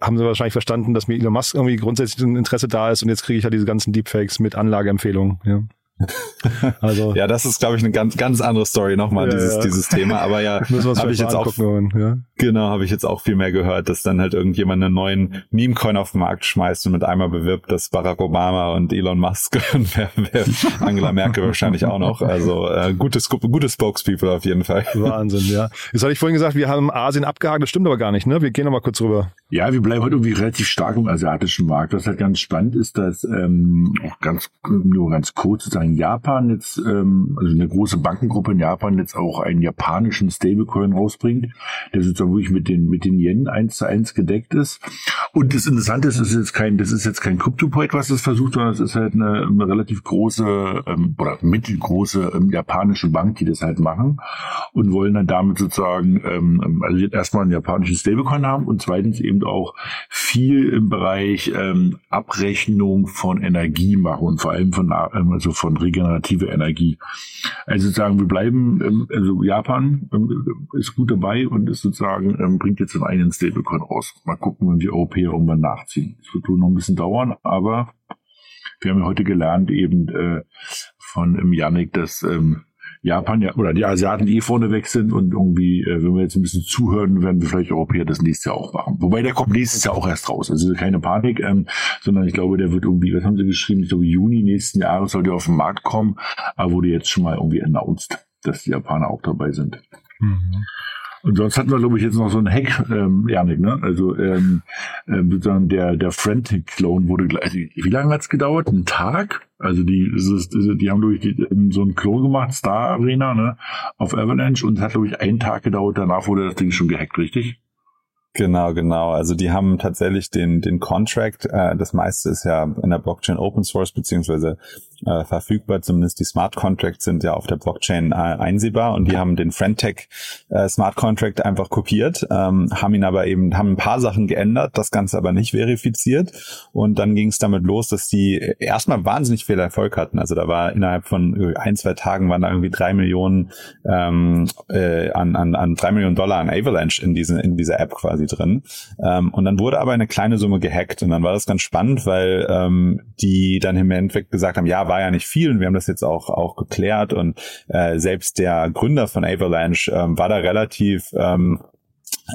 haben sie wahrscheinlich verstanden, dass mir Elon Musk irgendwie grundsätzlich ein Interesse da ist und jetzt kriege ich halt diese ganzen Deepfakes mit Anlageempfehlungen. Ja. [LAUGHS] Also ja, das ist glaube ich eine ganz ganz andere Story nochmal ja, dieses ja. dieses Thema. Aber ja, [LAUGHS] habe ich jetzt auch ja? Genau habe ich jetzt auch viel mehr gehört, dass dann halt irgendjemand einen neuen Meme Coin auf den Markt schmeißt und mit einmal bewirbt, dass Barack Obama und Elon Musk [LAUGHS] und wer, wer Angela Merkel wahrscheinlich auch noch. Also äh, gutes gutes Spokespeople auf jeden Fall. Wahnsinn, ja. Jetzt hatte ich vorhin gesagt, wir haben Asien abgehakt. Das stimmt aber gar nicht. Ne, wir gehen noch mal kurz rüber. Ja, wir bleiben heute irgendwie relativ stark im asiatischen Markt. Was halt ganz spannend ist, dass ähm, auch ganz nur ganz kurz sozusagen Japan jetzt, ähm, also eine große Bankengruppe in Japan jetzt auch einen japanischen Stablecoin rausbringt, der sozusagen wirklich mit den mit den Yen eins zu eins gedeckt ist. Und das Interessante ist, das ist jetzt kein, das ist jetzt kein Kryptoprojekt, was das versucht, sondern es ist halt eine, eine relativ große ähm, oder mittelgroße ähm, japanische Bank, die das halt machen und wollen dann damit sozusagen ähm, also erstmal einen japanischen Stablecoin haben und zweitens eben eben auch viel im Bereich ähm, Abrechnung von Energie machen und vor allem von ähm, also von regenerative Energie. Also sozusagen, wir bleiben, ähm, also Japan ähm, ist gut dabei und ist sozusagen ähm, bringt jetzt einen Stablecoin raus. Mal gucken, wenn die Europäer irgendwann nachziehen. Es wird wohl noch ein bisschen dauern, aber wir haben ja heute gelernt eben äh, von ähm, Yannick, dass ähm, Japan ja oder die Asiaten eh vorne weg sind und irgendwie, äh, wenn wir jetzt ein bisschen zuhören, werden wir vielleicht Europäer das nächste Jahr auch machen. Wobei der kommt nächstes Jahr auch erst raus. Also keine Panik, ähm, sondern ich glaube, der wird irgendwie, was haben sie geschrieben? Ich glaube, Juni nächsten Jahres soll der auf den Markt kommen, aber wurde jetzt schon mal irgendwie announced, dass die Japaner auch dabei sind. Mhm. Und sonst hatten wir, glaube ich, jetzt noch so einen Hack, ähm, Janik, ne? Also ähm, äh, sozusagen der, der Frantic-Clone wurde gleich. Also, wie lange hat's gedauert? Ein Tag? Also die, die haben, glaube ich, die, ähm, so einen Clone gemacht, Star Arena, ne? Auf Avalanche und es hat, glaube ich, einen Tag gedauert, danach wurde das Ding schon gehackt, richtig? Genau, genau. Also die haben tatsächlich den, den Contract, äh, das meiste ist ja in der Blockchain Open Source beziehungsweise äh, verfügbar, zumindest die Smart Contracts sind ja auf der Blockchain äh, einsehbar und die haben den Friendtech äh, Smart Contract einfach kopiert, ähm, haben ihn aber eben, haben ein paar Sachen geändert, das Ganze aber nicht verifiziert und dann ging es damit los, dass die erstmal wahnsinnig viel Erfolg hatten. Also da war innerhalb von ein, zwei Tagen waren da irgendwie drei Millionen ähm, äh, an, an, an drei Millionen Dollar an Avalanche in diese, in dieser App quasi drin. Ähm, und dann wurde aber eine kleine Summe gehackt und dann war das ganz spannend, weil ähm, die dann im Endeffekt gesagt haben, ja, war ja nicht viel und wir haben das jetzt auch, auch geklärt und äh, selbst der Gründer von Avalanche ähm, war da relativ ähm,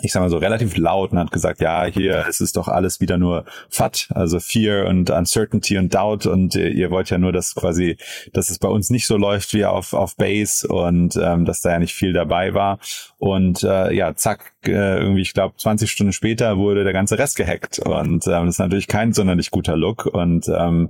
ich sag mal so, relativ laut und hat gesagt, ja, hier es ist doch alles wieder nur FAT, also Fear und Uncertainty und Doubt und äh, ihr wollt ja nur, dass quasi, dass es bei uns nicht so läuft wie auf, auf Base und ähm, dass da ja nicht viel dabei war. Und äh, ja, zack, äh, irgendwie, ich glaube, 20 Stunden später wurde der ganze Rest gehackt und ähm, das ist natürlich kein sonderlich guter Look und ähm,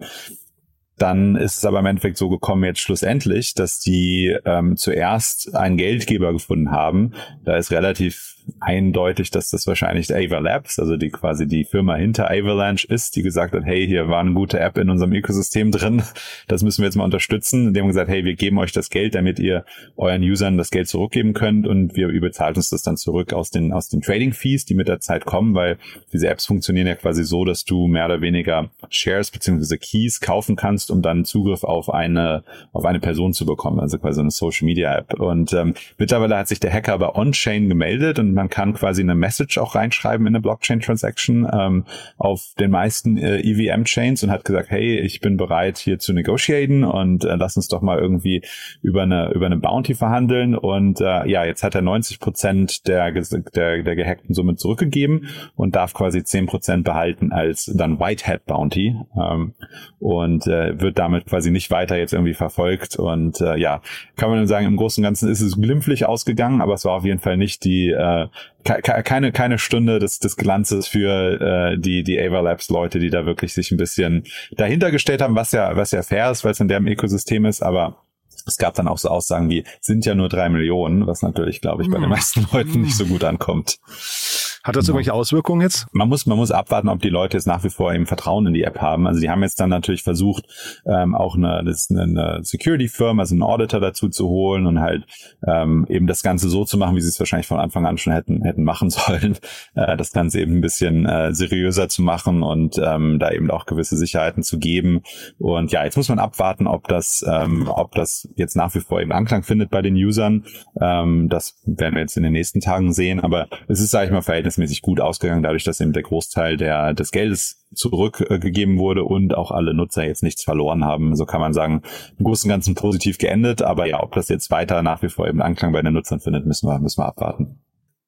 dann ist es aber im Endeffekt so gekommen jetzt schlussendlich, dass die ähm, zuerst einen Geldgeber gefunden haben. Da ist relativ eindeutig, dass das wahrscheinlich Ava Labs, also die quasi die Firma hinter Avalanche ist, die gesagt hat, hey, hier war eine gute App in unserem Ökosystem drin, das müssen wir jetzt mal unterstützen. Die haben gesagt, hey, wir geben euch das Geld, damit ihr euren Usern das Geld zurückgeben könnt und wir überzahlt uns das dann zurück aus den, aus den Trading Fees, die mit der Zeit kommen, weil diese Apps funktionieren ja quasi so, dass du mehr oder weniger Shares beziehungsweise Keys kaufen kannst, um dann Zugriff auf eine, auf eine Person zu bekommen, also quasi eine Social Media App. Und ähm, mittlerweile hat sich der Hacker bei On-Chain gemeldet und man kann quasi eine Message auch reinschreiben in eine Blockchain-Transaction ähm, auf den meisten äh, EVM-Chains und hat gesagt, hey, ich bin bereit hier zu negotiaten und äh, lass uns doch mal irgendwie über eine über eine Bounty verhandeln. Und äh, ja, jetzt hat er 90 Prozent der, der der gehackten Summe zurückgegeben und darf quasi 10 Prozent behalten als dann Whitehead Bounty ähm, und äh, wird damit quasi nicht weiter jetzt irgendwie verfolgt. Und äh, ja, kann man dann sagen, im Großen und Ganzen ist es glimpflich ausgegangen, aber es war auf jeden Fall nicht die äh, keine keine Stunde des des Glanzes für äh, die die Ava Labs Leute, die da wirklich sich ein bisschen dahinter gestellt haben, was ja was ja fair ist, weil es in deren Ökosystem ist, aber es gab dann auch so Aussagen wie sind ja nur drei Millionen, was natürlich glaube ich bei den hm. meisten Leuten nicht so gut ankommt. Hat das irgendwelche Auswirkungen jetzt? Man muss, man muss abwarten, ob die Leute jetzt nach wie vor eben Vertrauen in die App haben. Also die haben jetzt dann natürlich versucht, ähm, auch eine, das, eine Security-Firm, also einen Auditor dazu zu holen und halt ähm, eben das Ganze so zu machen, wie sie es wahrscheinlich von Anfang an schon hätten, hätten machen [LAUGHS] sollen. Äh, das Ganze eben ein bisschen äh, seriöser zu machen und ähm, da eben auch gewisse Sicherheiten zu geben. Und ja, jetzt muss man abwarten, ob das, ähm, ob das jetzt nach wie vor eben Anklang findet bei den Usern. Ähm, das werden wir jetzt in den nächsten Tagen sehen. Aber es ist, sage ich mal, verhältnismäßig gut ausgegangen, dadurch, dass eben der Großteil der, des Geldes zurückgegeben wurde und auch alle Nutzer jetzt nichts verloren haben. So kann man sagen, im Großen und Ganzen positiv geendet. Aber ja, ob das jetzt weiter nach wie vor eben Anklang bei den Nutzern findet, müssen wir, müssen wir abwarten.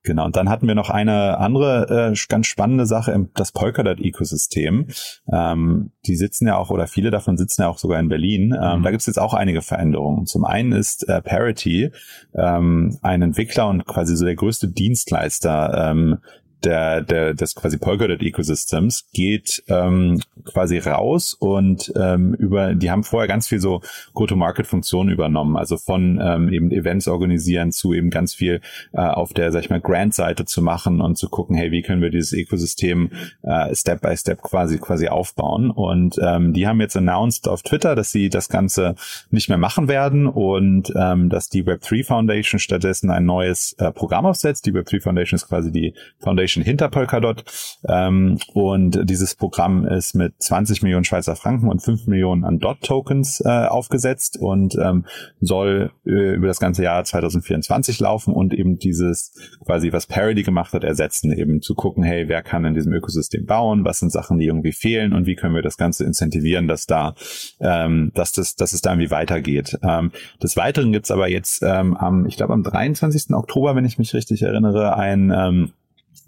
Genau, und dann hatten wir noch eine andere äh, ganz spannende Sache, im, das Polkadot-Ökosystem. Ähm, die sitzen ja auch, oder viele davon sitzen ja auch sogar in Berlin. Ähm, mhm. Da gibt es jetzt auch einige Veränderungen. Zum einen ist äh, Parity ähm, ein Entwickler und quasi so der größte Dienstleister ähm, der, der des quasi Polkadot Ecosystems geht ähm, quasi raus und ähm, über die haben vorher ganz viel so Go-to-Market-Funktionen übernommen, also von ähm, eben Events organisieren zu eben ganz viel äh, auf der sag ich mal Grant-Seite zu machen und zu gucken, hey, wie können wir dieses Ökosystem äh, Step by Step quasi quasi aufbauen und ähm, die haben jetzt announced auf Twitter, dass sie das Ganze nicht mehr machen werden und ähm, dass die Web3 Foundation stattdessen ein neues äh, Programm aufsetzt. Die Web3 Foundation ist quasi die Foundation Foundation hinter Polkadot. Ähm, und dieses Programm ist mit 20 Millionen Schweizer Franken und 5 Millionen an Dot-Tokens äh, aufgesetzt und ähm, soll äh, über das ganze Jahr 2024 laufen und eben dieses quasi, was Parody gemacht hat, ersetzen, eben zu gucken, hey, wer kann in diesem Ökosystem bauen, was sind Sachen, die irgendwie fehlen und wie können wir das Ganze incentivieren, dass da, ähm, dass das, dass es da irgendwie weitergeht. Ähm, des Weiteren gibt's aber jetzt ähm, am, ich glaube am 23. Oktober, wenn ich mich richtig erinnere, ein ähm,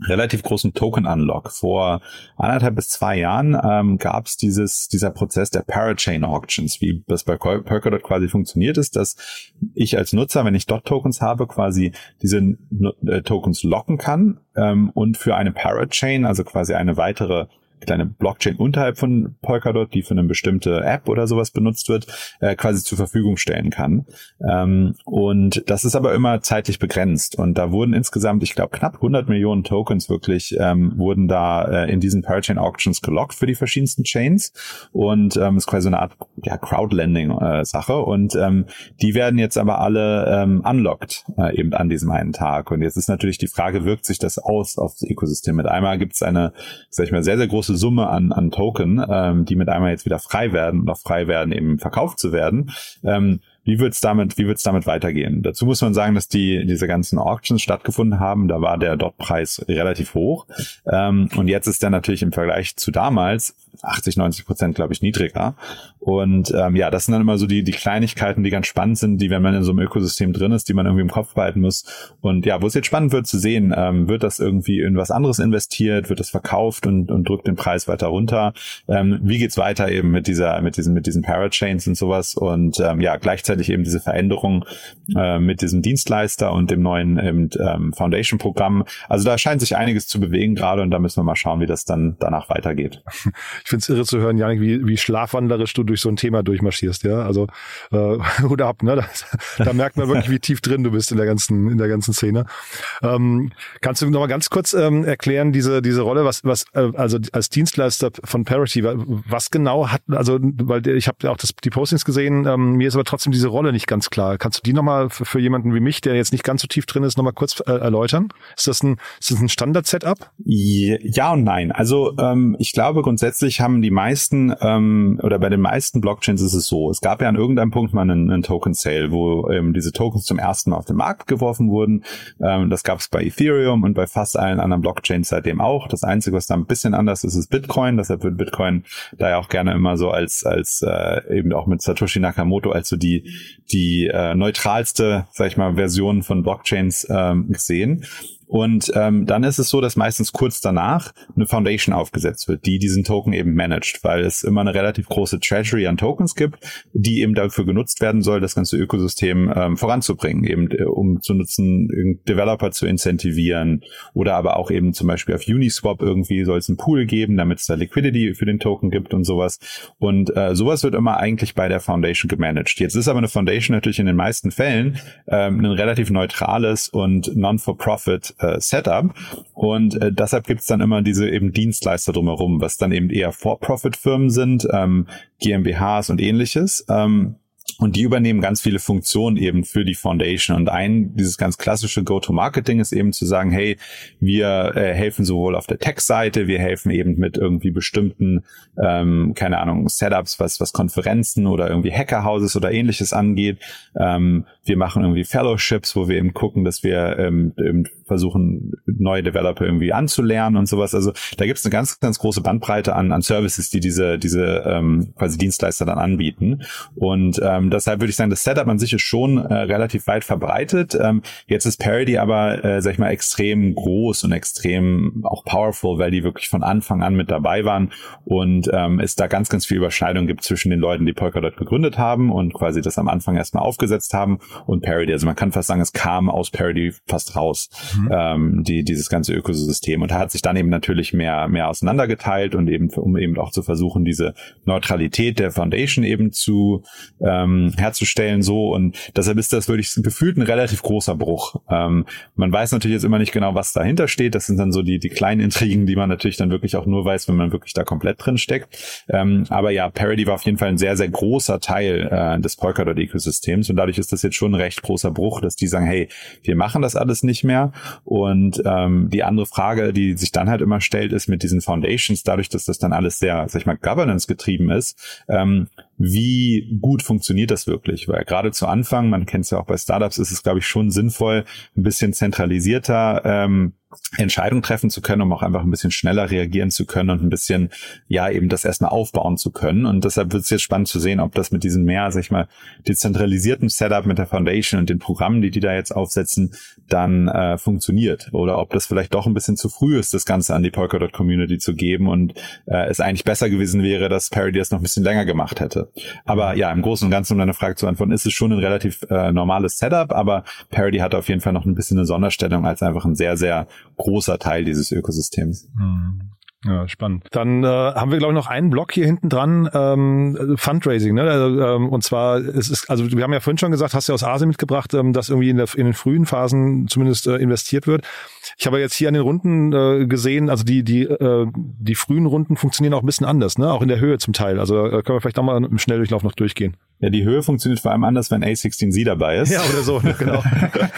relativ großen Token-Unlock. Vor anderthalb bis zwei Jahren ähm, gab es dieses dieser Prozess der Parachain Auctions, wie das bei Polkadot quasi funktioniert ist, dass ich als Nutzer, wenn ich Dot-Tokens habe, quasi diese äh, Tokens locken kann ähm, und für eine Parachain, also quasi eine weitere kleine Blockchain unterhalb von Polkadot, die für eine bestimmte App oder sowas benutzt wird, äh, quasi zur Verfügung stellen kann. Ähm, und das ist aber immer zeitlich begrenzt. Und da wurden insgesamt, ich glaube, knapp 100 Millionen Tokens wirklich ähm, wurden da äh, in diesen Parachain Auctions gelockt für die verschiedensten Chains. Und ähm, ist quasi eine Art ja, Crowdlending-Sache. Äh, und ähm, die werden jetzt aber alle ähm, unlocked äh, eben an diesem einen Tag. Und jetzt ist natürlich die Frage, wirkt sich das aus auf das Ökosystem? Mit einmal gibt es eine, sag ich mal, sehr, sehr große Summe an, an Token, ähm, die mit einmal jetzt wieder frei werden und auch frei werden, eben verkauft zu werden. Ähm, wie wird's damit, damit weitergehen? Dazu muss man sagen, dass die diese ganzen Auctions stattgefunden haben. Da war der Dot-Preis relativ hoch ähm, und jetzt ist der natürlich im Vergleich zu damals 80, 90 Prozent, glaube ich, niedriger. Und ähm, ja, das sind dann immer so die, die Kleinigkeiten, die ganz spannend sind, die, wenn man in so einem Ökosystem drin ist, die man irgendwie im Kopf behalten muss. Und ja, wo es jetzt spannend wird zu sehen, ähm, wird das irgendwie in was anderes investiert, wird das verkauft und, und drückt den Preis weiter runter. Ähm, wie geht's weiter eben mit dieser, mit diesen, mit diesen Parachains und sowas? Und ähm, ja, gleichzeitig eben diese Veränderung äh, mit diesem Dienstleister und dem neuen ähm, Foundation-Programm. Also da scheint sich einiges zu bewegen gerade und da müssen wir mal schauen, wie das dann danach weitergeht. [LAUGHS] Ich finde es irre zu hören, Janik, wie, wie schlafwandlerisch du durch so ein Thema durchmarschierst, ja. Also äh, [LAUGHS] Hut ab, ne? Das, da merkt man wirklich, wie tief drin du bist in der ganzen, in der ganzen Szene. Ähm, kannst du noch mal ganz kurz ähm, erklären, diese, diese Rolle, was, was, äh, also als Dienstleister von Parity, was genau hat, also, weil ich habe auch das, die Postings gesehen, ähm, mir ist aber trotzdem diese Rolle nicht ganz klar. Kannst du die nochmal für, für jemanden wie mich, der jetzt nicht ganz so tief drin ist, nochmal kurz äh, erläutern? Ist das ein, ist das ein Standard-Setup? Ja und nein. Also ähm, ich glaube grundsätzlich haben die meisten ähm, oder bei den meisten Blockchains ist es so, es gab ja an irgendeinem Punkt mal einen, einen Token Sale, wo ähm, diese Tokens zum ersten Mal auf den Markt geworfen wurden. Ähm, das gab es bei Ethereum und bei fast allen anderen Blockchains seitdem auch. Das Einzige, was da ein bisschen anders ist, ist Bitcoin. Deshalb wird Bitcoin da ja auch gerne immer so als als äh, eben auch mit Satoshi Nakamoto als so die die äh, neutralste, sag ich mal, Version von Blockchains ähm, gesehen. Und ähm, dann ist es so, dass meistens kurz danach eine Foundation aufgesetzt wird, die diesen Token eben managt, weil es immer eine relativ große Treasury an Tokens gibt, die eben dafür genutzt werden soll, das ganze Ökosystem ähm, voranzubringen, eben äh, um zu nutzen, Developer zu incentivieren oder aber auch eben zum Beispiel auf Uniswap irgendwie soll es einen Pool geben, damit es da Liquidity für den Token gibt und sowas. Und äh, sowas wird immer eigentlich bei der Foundation gemanagt. Jetzt ist aber eine Foundation natürlich in den meisten Fällen ähm, ein relativ neutrales und non-for-profit äh, Setup. Und äh, deshalb gibt es dann immer diese eben Dienstleister drumherum, was dann eben eher For-Profit-Firmen sind, ähm, GmbHs und ähnliches. Ähm, und die übernehmen ganz viele Funktionen eben für die Foundation. Und ein, dieses ganz klassische Go-to-Marketing ist eben zu sagen, hey, wir äh, helfen sowohl auf der Tech-Seite, wir helfen eben mit irgendwie bestimmten, ähm, keine Ahnung, Setups, was, was Konferenzen oder irgendwie Hackerhouses oder ähnliches angeht. Ähm, wir machen irgendwie Fellowships, wo wir eben gucken, dass wir ähm, eben versuchen, neue Developer irgendwie anzulernen und sowas. Also da gibt es eine ganz, ganz große Bandbreite an, an Services, die diese, diese ähm, quasi Dienstleister dann anbieten. Und ähm, deshalb würde ich sagen, das Setup an sich ist schon äh, relativ weit verbreitet. Ähm, jetzt ist Parody aber, äh, sag ich mal, extrem groß und extrem auch powerful, weil die wirklich von Anfang an mit dabei waren und ähm, es da ganz, ganz viel Überschneidung gibt zwischen den Leuten, die Polkadot gegründet haben und quasi das am Anfang erstmal aufgesetzt haben und Parody. Also man kann fast sagen, es kam aus Parody fast raus mhm. ähm, die, dieses ganze Ökosystem und hat sich dann eben natürlich mehr, mehr auseinandergeteilt und eben, um eben auch zu versuchen, diese Neutralität der Foundation eben zu ähm, herzustellen so und deshalb ist das, würde ich gefühlt ein relativ großer Bruch. Ähm, man weiß natürlich jetzt immer nicht genau, was dahinter steht. Das sind dann so die, die kleinen Intrigen, die man natürlich dann wirklich auch nur weiß, wenn man wirklich da komplett drin steckt. Ähm, aber ja, Parody war auf jeden Fall ein sehr, sehr großer Teil äh, des Polkadot-Ökosystems und dadurch ist das jetzt schon ein recht großer Bruch, dass die sagen, hey, wir machen das alles nicht mehr und ähm, die andere Frage, die sich dann halt immer stellt, ist mit diesen Foundations, dadurch, dass das dann alles sehr, sag ich mal, Governance getrieben ist, ähm, wie gut funktioniert das wirklich? Weil gerade zu Anfang, man kennt es ja auch bei Startups, ist es, glaube ich, schon sinnvoll, ein bisschen zentralisierter ähm, Entscheidungen treffen zu können, um auch einfach ein bisschen schneller reagieren zu können und ein bisschen, ja, eben das erstmal aufbauen zu können. Und deshalb wird es jetzt spannend zu sehen, ob das mit diesem mehr, sag ich mal, dezentralisierten Setup mit der Foundation und den Programmen, die die da jetzt aufsetzen, dann äh, funktioniert. Oder ob das vielleicht doch ein bisschen zu früh ist, das Ganze an die Polkadot Community zu geben und äh, es eigentlich besser gewesen wäre, dass Parody es noch ein bisschen länger gemacht hätte. Aber ja, im Großen und Ganzen, um deine Frage zu antworten, ist es schon ein relativ äh, normales Setup, aber Parody hat auf jeden Fall noch ein bisschen eine Sonderstellung als einfach ein sehr, sehr großer Teil dieses Ökosystems. Mhm. Ja, spannend. Dann äh, haben wir, glaube ich, noch einen Block hier hinten dran, ähm, Fundraising. Ne? Also, ähm, und zwar, es ist, also wir haben ja vorhin schon gesagt, hast du aus Asien mitgebracht, ähm, dass irgendwie in, der, in den frühen Phasen zumindest äh, investiert wird. Ich habe jetzt hier an den Runden äh, gesehen, also die, die, äh, die frühen Runden funktionieren auch ein bisschen anders, ne? Auch in der Höhe zum Teil. Also äh, können wir vielleicht auch mal im Schnelldurchlauf noch durchgehen. Ja, die Höhe funktioniert vor allem anders, wenn A16Z dabei ist. Ja, oder so, ne, genau.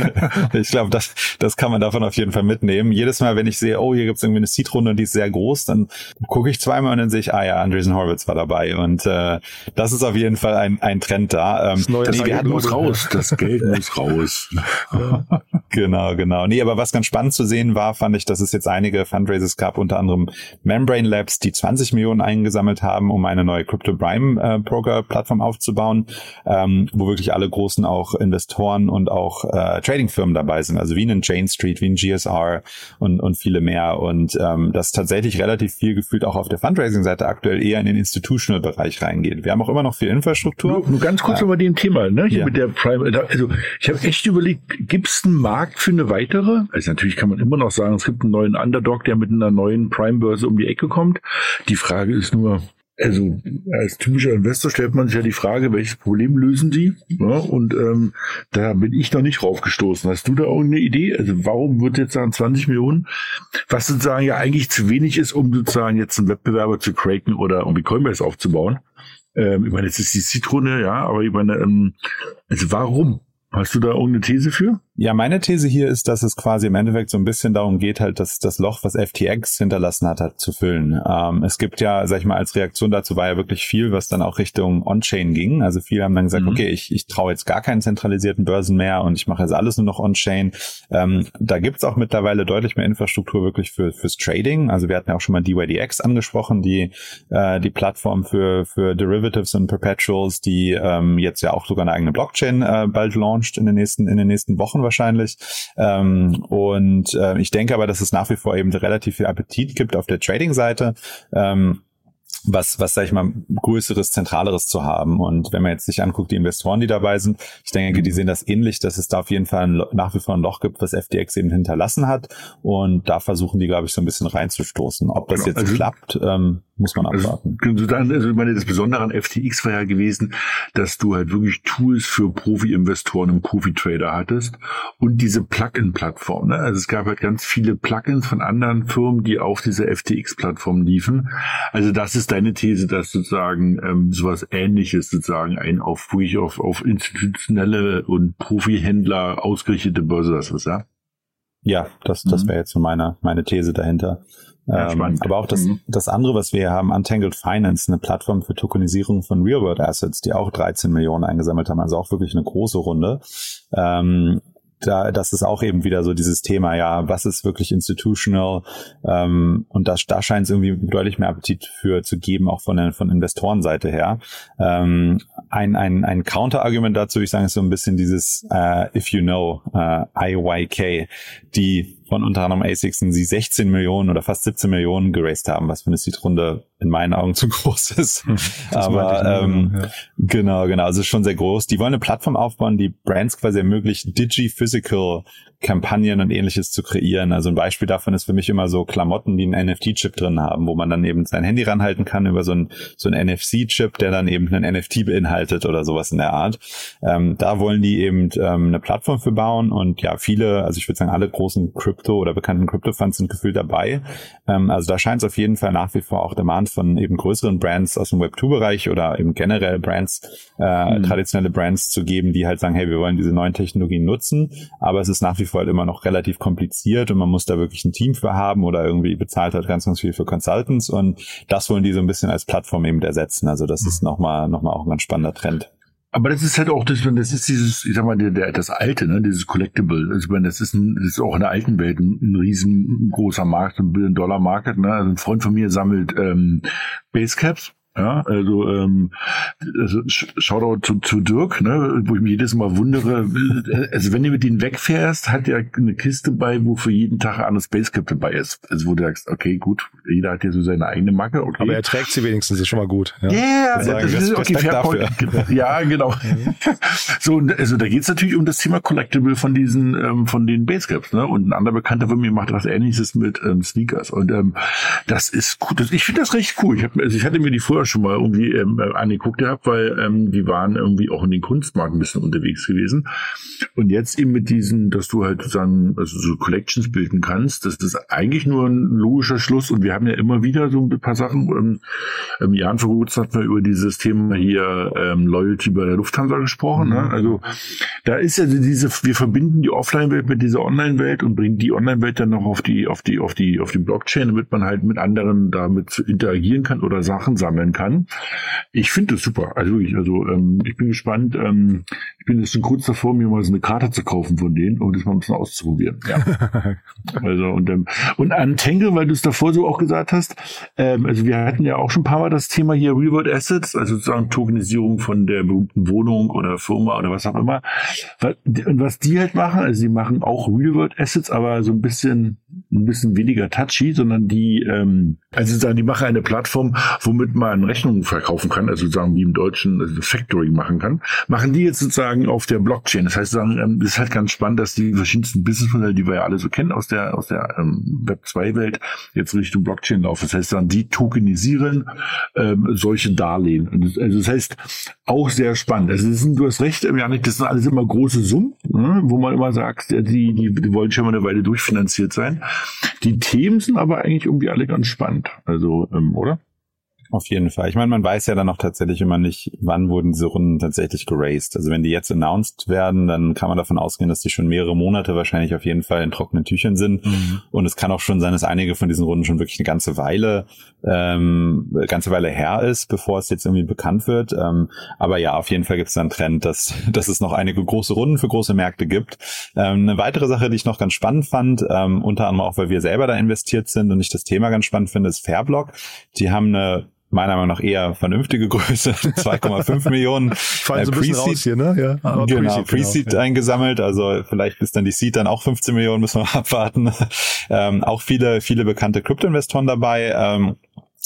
[LAUGHS] ich glaube, das, das kann man davon auf jeden Fall mitnehmen. Jedes Mal, wenn ich sehe, oh, hier gibt's irgendwie eine Seed-Runde und die ist sehr groß, dann gucke ich zweimal und dann sehe ich, ah ja, Andreessen Horwitz war dabei. Und äh, das ist auf jeden Fall ein, ein Trend da. Ähm, das neue nee, Geld muss raus, das Geld muss raus. [LAUGHS] genau, genau. Nee, aber was ganz spannend zu sehen war, fand ich, dass es jetzt einige Fundraisers gab, unter anderem Membrane Labs, die 20 Millionen eingesammelt haben, um eine neue Crypto Prime äh, Broker Plattform aufzubauen ähm, wo wirklich alle großen auch Investoren und auch äh, Tradingfirmen dabei sind, also wie ein Jane Street, wie ein GSR und, und viele mehr. Und ähm, das tatsächlich relativ viel gefühlt auch auf der Fundraising-Seite aktuell eher in den Institutional-Bereich reingeht. Wir haben auch immer noch viel Infrastruktur. Nur, nur ganz kurz äh, über dem Thema, ne? Hier ja. mit der Prime, also ich habe echt überlegt, gibt es einen Markt für eine weitere? Also natürlich kann man immer noch sagen, es gibt einen neuen Underdog, der mit einer neuen Prime-Börse um die Ecke kommt. Die Frage ist nur, also als typischer Investor stellt man sich ja die Frage, welches Problem lösen sie? Ja, und ähm, da bin ich noch nicht draufgestoßen. Hast du da irgendeine Idee? Also warum wird jetzt sagen 20 Millionen, was sozusagen ja eigentlich zu wenig ist, um sozusagen jetzt einen Wettbewerber zu cracken oder irgendwie Coinbase aufzubauen? Ähm, ich meine, jetzt ist die Zitrone, ja, aber ich meine, ähm, also warum? Hast du da irgendeine These für? Ja, meine These hier ist, dass es quasi im Endeffekt so ein bisschen darum geht, halt dass das Loch, was FTX hinterlassen hat, halt zu füllen. Ähm, es gibt ja, sag ich mal, als Reaktion dazu war ja wirklich viel, was dann auch Richtung On-Chain ging. Also viele haben dann gesagt, mhm. okay, ich, ich traue jetzt gar keinen zentralisierten Börsen mehr und ich mache jetzt alles nur noch On-Chain. Ähm, da gibt's auch mittlerweile deutlich mehr Infrastruktur wirklich für fürs Trading. Also wir hatten ja auch schon mal DYDX angesprochen, die äh, die Plattform für für Derivatives und Perpetuals, die ähm, jetzt ja auch sogar eine eigene Blockchain äh, bald launcht in den nächsten in den nächsten Wochen wahrscheinlich. Ähm, und äh, ich denke aber, dass es nach wie vor eben relativ viel Appetit gibt auf der Trading-Seite. Ähm, was, was sag ich mal, größeres, zentraleres zu haben. Und wenn man jetzt sich anguckt, die Investoren, die dabei sind, ich denke, die sehen das ähnlich, dass es da auf jeden Fall ein, nach wie vor ein Loch gibt, was FTX eben hinterlassen hat. Und da versuchen die, glaube ich, so ein bisschen reinzustoßen. Ob das genau. jetzt also, klappt, ähm, muss man Also, abwarten. also ich meine, das Besondere an FTX war ja gewesen, dass du halt wirklich Tools für Profi-Investoren und Profi-Trader hattest und diese Plugin-Plattform. Ne? Also es gab halt ganz viele Plugins von anderen Firmen, die auf dieser FTX-Plattform liefen. Also das ist deine These, dass sozusagen ähm, sowas Ähnliches sozusagen ein auf wirklich auf, auf institutionelle und Profi-Händler ausgerichtete Börse das ist, ja? Ja, das, das Mhm. wäre jetzt so meine, meine These dahinter. Ja, ähm, aber auch das, Mhm. das andere, was wir hier haben, Untangled Finance, eine Plattform für Tokenisierung von Real-World Assets, die auch 13 Millionen eingesammelt haben, also auch wirklich eine große Runde. Ähm, da, das ist auch eben wieder so dieses Thema, ja, was ist wirklich institutional? Ähm, und das, da scheint es irgendwie deutlich mehr Appetit für zu geben, auch von der von Investorenseite her. Ähm, ein, ein, ein Counterargument dazu, ich sagen, ist so ein bisschen dieses äh, If You Know, äh, IYK, die von unter anderem ASICS sie 16 Millionen oder fast 17 Millionen geraced haben, was für eine Seed-Runde in meinen Augen zu [LAUGHS] groß ist. Das Aber ähm, ja. Genau, genau. Also schon sehr groß. Die wollen eine Plattform aufbauen, die Brands quasi ermöglicht, Digi-Physical Kampagnen und ähnliches zu kreieren. Also ein Beispiel davon ist für mich immer so Klamotten, die einen NFT-Chip drin haben, wo man dann eben sein Handy ranhalten kann über so einen so einen NFC-Chip, der dann eben einen NFT beinhaltet oder sowas in der Art. Ähm, da wollen die eben ähm, eine Plattform für bauen und ja, viele, also ich würde sagen, alle großen Crypto- oder bekannten Crypto-Funds sind gefühlt dabei. Ähm, also da scheint es auf jeden Fall nach wie vor auch Demand von eben größeren Brands aus dem Web2-Bereich oder eben generell Brands, äh, Mhm. traditionelle Brands zu geben, die halt sagen, hey, wir wollen diese neuen Technologien nutzen, aber es ist nach wie vor halt immer noch relativ kompliziert und man muss da wirklich ein Team für haben oder irgendwie bezahlt halt ganz, ganz viel für Consultants und das wollen die so ein bisschen als Plattform eben ersetzen. Also das ist nochmal noch mal auch ein ganz spannender Trend. Aber das ist halt auch das, das ist dieses, ich sag mal, der, der, das Alte, ne, dieses Collectible. Also, ich meine, das ist, ein, das ist auch in der alten Welt ein, ein riesengroßer Markt, ein Billion-Dollar-Market. Ne? Also ein Freund von mir sammelt ähm, Basecaps. Ja, also, ähm, also Sh- Shoutout zu, zu Dirk, ne, wo ich mich jedes Mal wundere, also wenn du mit denen wegfährst, hat er eine Kiste bei, wo für jeden Tag ein anderes Basecap dabei ist. Also wo du sagst, okay, gut, jeder hat ja so seine eigene Macke, okay. Aber er trägt sie wenigstens, ist schon mal gut. Ja. Ja, Sagen, das ist okay, point. Ja, genau. so, und also da geht es natürlich um das Thema Collectible von diesen, ähm, von den Basecaps, ne? Und ein anderer Bekannter von mir macht was ähnliches mit ähm, Sneakers. Und ähm, das ist gut. Ich finde das recht cool. Ich, hab, also ich hatte mir die vorher schon mal irgendwie ähm, äh, angeguckt gehabt, weil ähm, die waren irgendwie auch in den Kunstmarkt ein bisschen unterwegs gewesen. Und jetzt eben mit diesen, dass du halt sozusagen also so Collections bilden kannst, das ist eigentlich nur ein logischer Schluss. Und wir haben ja immer wieder so ein paar Sachen. Ähm, ähm, Jan vor kurzem hat man über dieses Thema hier ähm, Loyalty bei der Lufthansa gesprochen. Ne? Also da ist ja diese, wir verbinden die Offline-Welt mit dieser Online-Welt und bringen die Online-Welt dann noch auf die, auf die, auf die, auf die Blockchain, damit man halt mit anderen damit interagieren kann oder Sachen sammeln kann. Ich finde das super. Also wirklich, also ähm, ich bin gespannt. Ähm, ich bin jetzt schon kurz davor, mir mal so eine Karte zu kaufen von denen und das mal ein bisschen auszuprobieren. Ja. [LAUGHS] also und ähm, und an Tangle, weil du es davor so auch gesagt hast, ähm, also wir hatten ja auch schon ein paar Mal das Thema hier Real Assets, also sozusagen Tokenisierung von der berühmten Wohnung oder Firma oder was auch immer. Und was die halt machen, also sie machen auch Real World Assets, aber so ein bisschen ein bisschen weniger touchy, sondern die ähm, also sozusagen die machen eine Plattform, womit man Rechnungen verkaufen kann, also sozusagen wie im Deutschen also Factoring machen kann, machen die jetzt sozusagen auf der Blockchain. Das heißt, sagen, ähm, das ist halt ganz spannend, dass die verschiedensten Businessmodelle, die wir ja alle so kennen aus der aus der ähm, Web 2 Welt, jetzt Richtung Blockchain laufen. Das heißt, dann die tokenisieren ähm, solche Darlehen. Also das heißt auch sehr spannend. Also sind, du hast recht, Janik, das sind alles immer große Summen, ne, wo man immer sagt, die, die, die wollen schon mal eine Weile durchfinanziert sein. Die Themen sind aber eigentlich irgendwie alle ganz spannend. Also, ähm, oder? Auf jeden Fall. Ich meine, man weiß ja dann auch tatsächlich immer nicht, wann wurden diese Runden tatsächlich geraced. Also wenn die jetzt announced werden, dann kann man davon ausgehen, dass die schon mehrere Monate wahrscheinlich auf jeden Fall in trockenen Tüchern sind. Mhm. Und es kann auch schon sein, dass einige von diesen Runden schon wirklich eine ganze Weile, ähm, eine ganze Weile her ist, bevor es jetzt irgendwie bekannt wird. Ähm, aber ja, auf jeden Fall gibt es da einen Trend, dass, [LAUGHS] dass es noch einige große Runden für große Märkte gibt. Ähm, eine weitere Sache, die ich noch ganz spannend fand, ähm, unter anderem auch, weil wir selber da investiert sind und ich das Thema ganz spannend finde, ist Fairblock. Die haben eine meiner Meinung nach eher vernünftige Größe, [LAUGHS] 2,5 Millionen. Fallen so ein äh, bisschen Pre-Seed. raus hier, ne? Ja, aber genau, Pre-Seed, ja. eingesammelt, also vielleicht ist dann die Seed dann auch 15 Millionen, müssen wir mal [LAUGHS] abwarten. ähm, auch viele, viele bekannte Krypto-Investoren dabei. Ähm,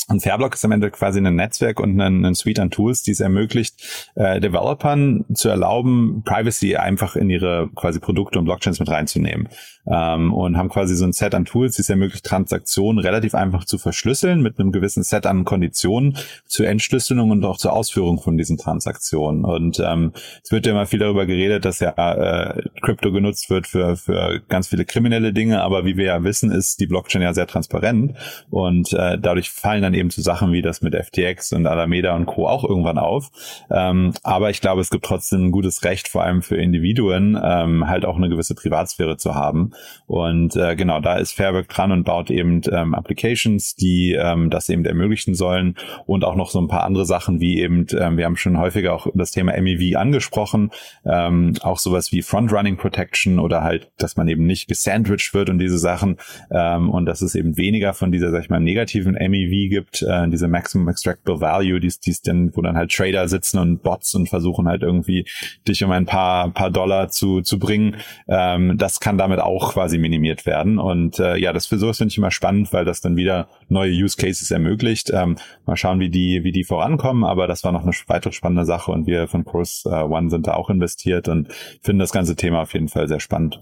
und Fairblock ist am Ende quasi ein Netzwerk und ein, ein Suite an Tools, die es ermöglicht, äh, Developern zu erlauben, Privacy einfach in ihre quasi Produkte und Blockchains mit reinzunehmen. Ähm, und haben quasi so ein Set an Tools, die es ermöglicht, Transaktionen relativ einfach zu verschlüsseln mit einem gewissen Set an Konditionen zur Entschlüsselung und auch zur Ausführung von diesen Transaktionen. Und ähm, es wird ja immer viel darüber geredet, dass ja äh, Crypto genutzt wird für, für ganz viele kriminelle Dinge, aber wie wir ja wissen, ist die Blockchain ja sehr transparent und äh, dadurch fallen dann eben zu Sachen wie das mit FTX und Alameda und Co. auch irgendwann auf. Ähm, aber ich glaube, es gibt trotzdem ein gutes Recht, vor allem für Individuen, ähm, halt auch eine gewisse Privatsphäre zu haben. Und äh, genau, da ist Fairwork dran und baut eben ähm, Applications, die ähm, das eben ermöglichen sollen und auch noch so ein paar andere Sachen wie eben, ähm, wir haben schon häufiger auch das Thema MEV angesprochen, ähm, auch sowas wie Frontrunning Protection oder halt, dass man eben nicht gesandwiched wird und diese Sachen ähm, und dass es eben weniger von dieser, sag ich mal, negativen MEV gibt, äh, diese Maximum Extractable Value, die es denn, wo dann halt Trader sitzen und Bots und versuchen halt irgendwie dich um ein paar, paar Dollar zu, zu bringen. Ähm, das kann damit auch quasi minimiert werden. Und äh, ja, das für sowas finde ich immer spannend, weil das dann wieder neue Use Cases ermöglicht. Ähm, mal schauen, wie die, wie die vorankommen, aber das war noch eine weitere spannende Sache und wir von Course uh, One sind da auch investiert und finden das ganze Thema auf jeden Fall sehr spannend.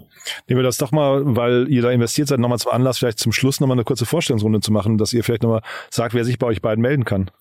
Nehmen wir das doch mal, weil ihr da investiert seid, nochmal zum Anlass, vielleicht zum Schluss nochmal eine kurze Vorstellungsrunde zu machen, dass ihr vielleicht nochmal sagt, wer sich bei euch beiden melden kann.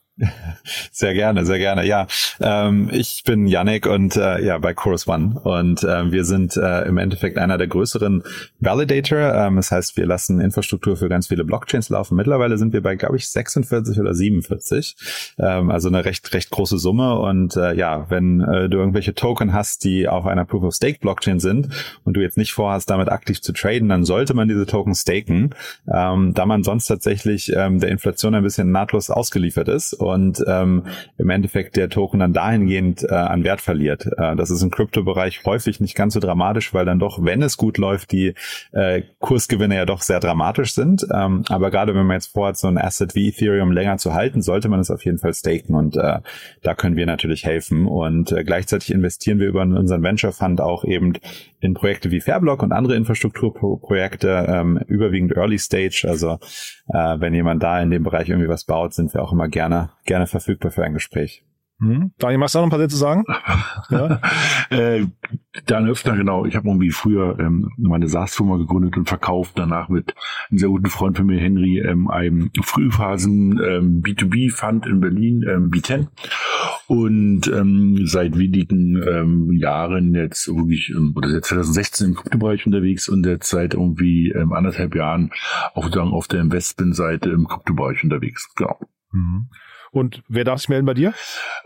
Sehr gerne, sehr gerne. Ja, ähm, ich bin Yannick und äh, ja bei Chorus One und äh, wir sind äh, im Endeffekt einer der größeren Validator. Ähm, das heißt, wir lassen Infrastruktur für ganz viele Blockchains laufen. Mittlerweile sind wir bei, glaube ich, 46 oder 47, ähm, also eine recht recht große Summe. Und äh, ja, wenn äh, du irgendwelche Token hast, die auf einer Proof of Stake Blockchain sind und du jetzt nicht vorhast, damit aktiv zu traden, dann sollte man diese Token staken, ähm, da man sonst tatsächlich ähm, der Inflation ein bisschen nahtlos ausgeliefert ist und ähm, im Endeffekt der Token dann dahingehend äh, an Wert verliert. Äh, das ist im Kryptobereich häufig nicht ganz so dramatisch, weil dann doch, wenn es gut läuft, die äh, Kursgewinne ja doch sehr dramatisch sind. Ähm, aber gerade wenn man jetzt vorhat, so ein Asset wie Ethereum länger zu halten, sollte man es auf jeden Fall staken und äh, da können wir natürlich helfen. Und äh, gleichzeitig investieren wir über unseren Venture Fund auch eben in Projekte wie Fairblock und andere Infrastrukturprojekte, ähm, überwiegend Early Stage. Also wenn jemand da in dem Bereich irgendwie was baut, sind wir auch immer gerne, gerne verfügbar für ein Gespräch. Hm. Daniel, magst du noch ein paar Sätze sagen? [LAUGHS] ja. äh, Dan Öfter, genau. Ich habe irgendwie früher ähm, meine SaaS-Firma gegründet und verkauft, danach mit einem sehr guten Freund von mir, Henry, ähm, einem Frühphasen ähm, B2B-Fund in Berlin, ähm, B10. Und ähm, seit wenigen ähm, Jahren jetzt wirklich, ähm, oder seit 2016 im Kryptobereich unterwegs und jetzt seit irgendwie ähm, anderthalb Jahren auch sozusagen auf der Investmentseite im Kryptobereich unterwegs. Genau. Mhm. Und wer darf sich melden bei dir?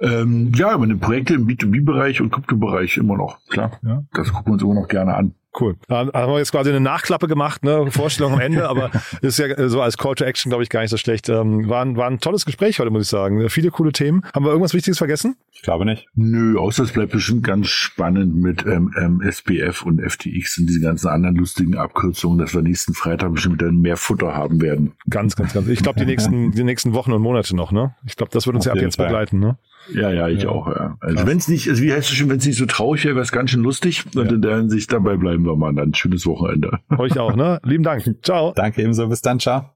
Ähm, ja, meine Projekte im B2B-Bereich und Krypto-Bereich immer noch. Klar. Ja. Das gucken wir uns immer noch gerne an. Cool. Da haben wir jetzt quasi eine Nachklappe gemacht, ne? Vorstellung am Ende, [LAUGHS] aber ist ja äh, so als Call to Action, glaube ich, gar nicht so schlecht. Ähm, war, ein, war ein tolles Gespräch heute, muss ich sagen. Viele coole Themen. Haben wir irgendwas Wichtiges vergessen? Ich glaube nicht. Nö, außer es bleibt bestimmt ganz spannend mit ähm, ähm, SPF und FTX und diese ganzen anderen lustigen Abkürzungen, dass wir nächsten Freitag bestimmt dann mehr Futter haben werden. Ganz, ganz, ganz. Ich glaube, die nächsten, die nächsten Wochen und Monate noch, ne? Ich glaube, das wird uns Auf ja ab jetzt Fall. begleiten, ne? Ja, ja, ich ja. auch, ja. Also wenn es nicht, also wie heißt es schon, wenn es nicht so traurig wäre, wäre es ganz schön lustig. Und in der Hinsicht dabei bleiben wir mal. Dann schönes Wochenende. Euch auch, ne? [LAUGHS] Lieben Dank. Ciao. Danke ebenso. Bis dann. Ciao.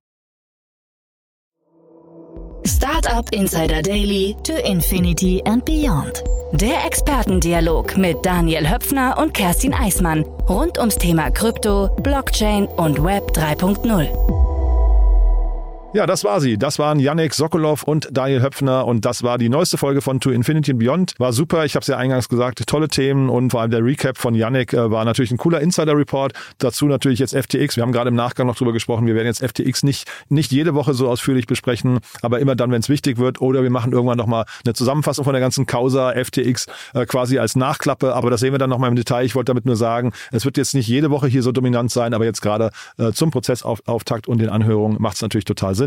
Startup Insider Daily to Infinity and Beyond. Der Expertendialog mit Daniel Höpfner und Kerstin Eismann rund ums Thema Krypto, Blockchain und Web 3.0. Ja, das war sie. Das waren Yannick Sokolov und Daniel Höpfner und das war die neueste Folge von To Infinity and Beyond. War super, ich habe es ja eingangs gesagt, tolle Themen und vor allem der Recap von Yannick äh, war natürlich ein cooler Insider-Report. Dazu natürlich jetzt FTX. Wir haben gerade im Nachgang noch drüber gesprochen. Wir werden jetzt FTX nicht, nicht jede Woche so ausführlich besprechen, aber immer dann, wenn es wichtig wird oder wir machen irgendwann nochmal eine Zusammenfassung von der ganzen Causa FTX äh, quasi als Nachklappe, aber das sehen wir dann nochmal im Detail. Ich wollte damit nur sagen, es wird jetzt nicht jede Woche hier so dominant sein, aber jetzt gerade äh, zum Prozessauftakt und den Anhörungen macht es natürlich total Sinn.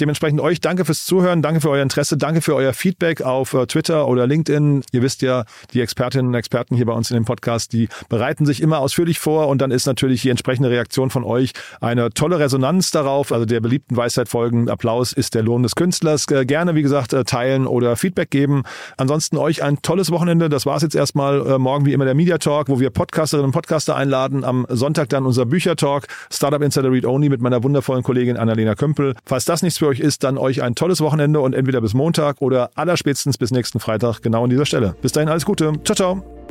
Dementsprechend euch danke fürs Zuhören, danke für euer Interesse, danke für euer Feedback auf äh, Twitter oder LinkedIn. Ihr wisst ja, die Expertinnen und Experten hier bei uns in dem Podcast, die bereiten sich immer ausführlich vor und dann ist natürlich die entsprechende Reaktion von euch eine tolle Resonanz darauf. Also der beliebten Weisheit folgen, Applaus ist der Lohn des Künstlers. Äh, gerne, wie gesagt, äh, teilen oder Feedback geben. Ansonsten euch ein tolles Wochenende. Das war es jetzt erstmal. Morgen wie immer der Media Talk, wo wir Podcasterinnen und Podcaster einladen. Am Sonntag dann unser Büchertalk, Startup Insider Read Only mit meiner wundervollen Kollegin Annalena Kömpel. Falls das nichts für euch ist, dann euch ein tolles Wochenende und entweder bis Montag oder allerspätestens bis nächsten Freitag genau an dieser Stelle. Bis dahin alles Gute. Ciao, ciao.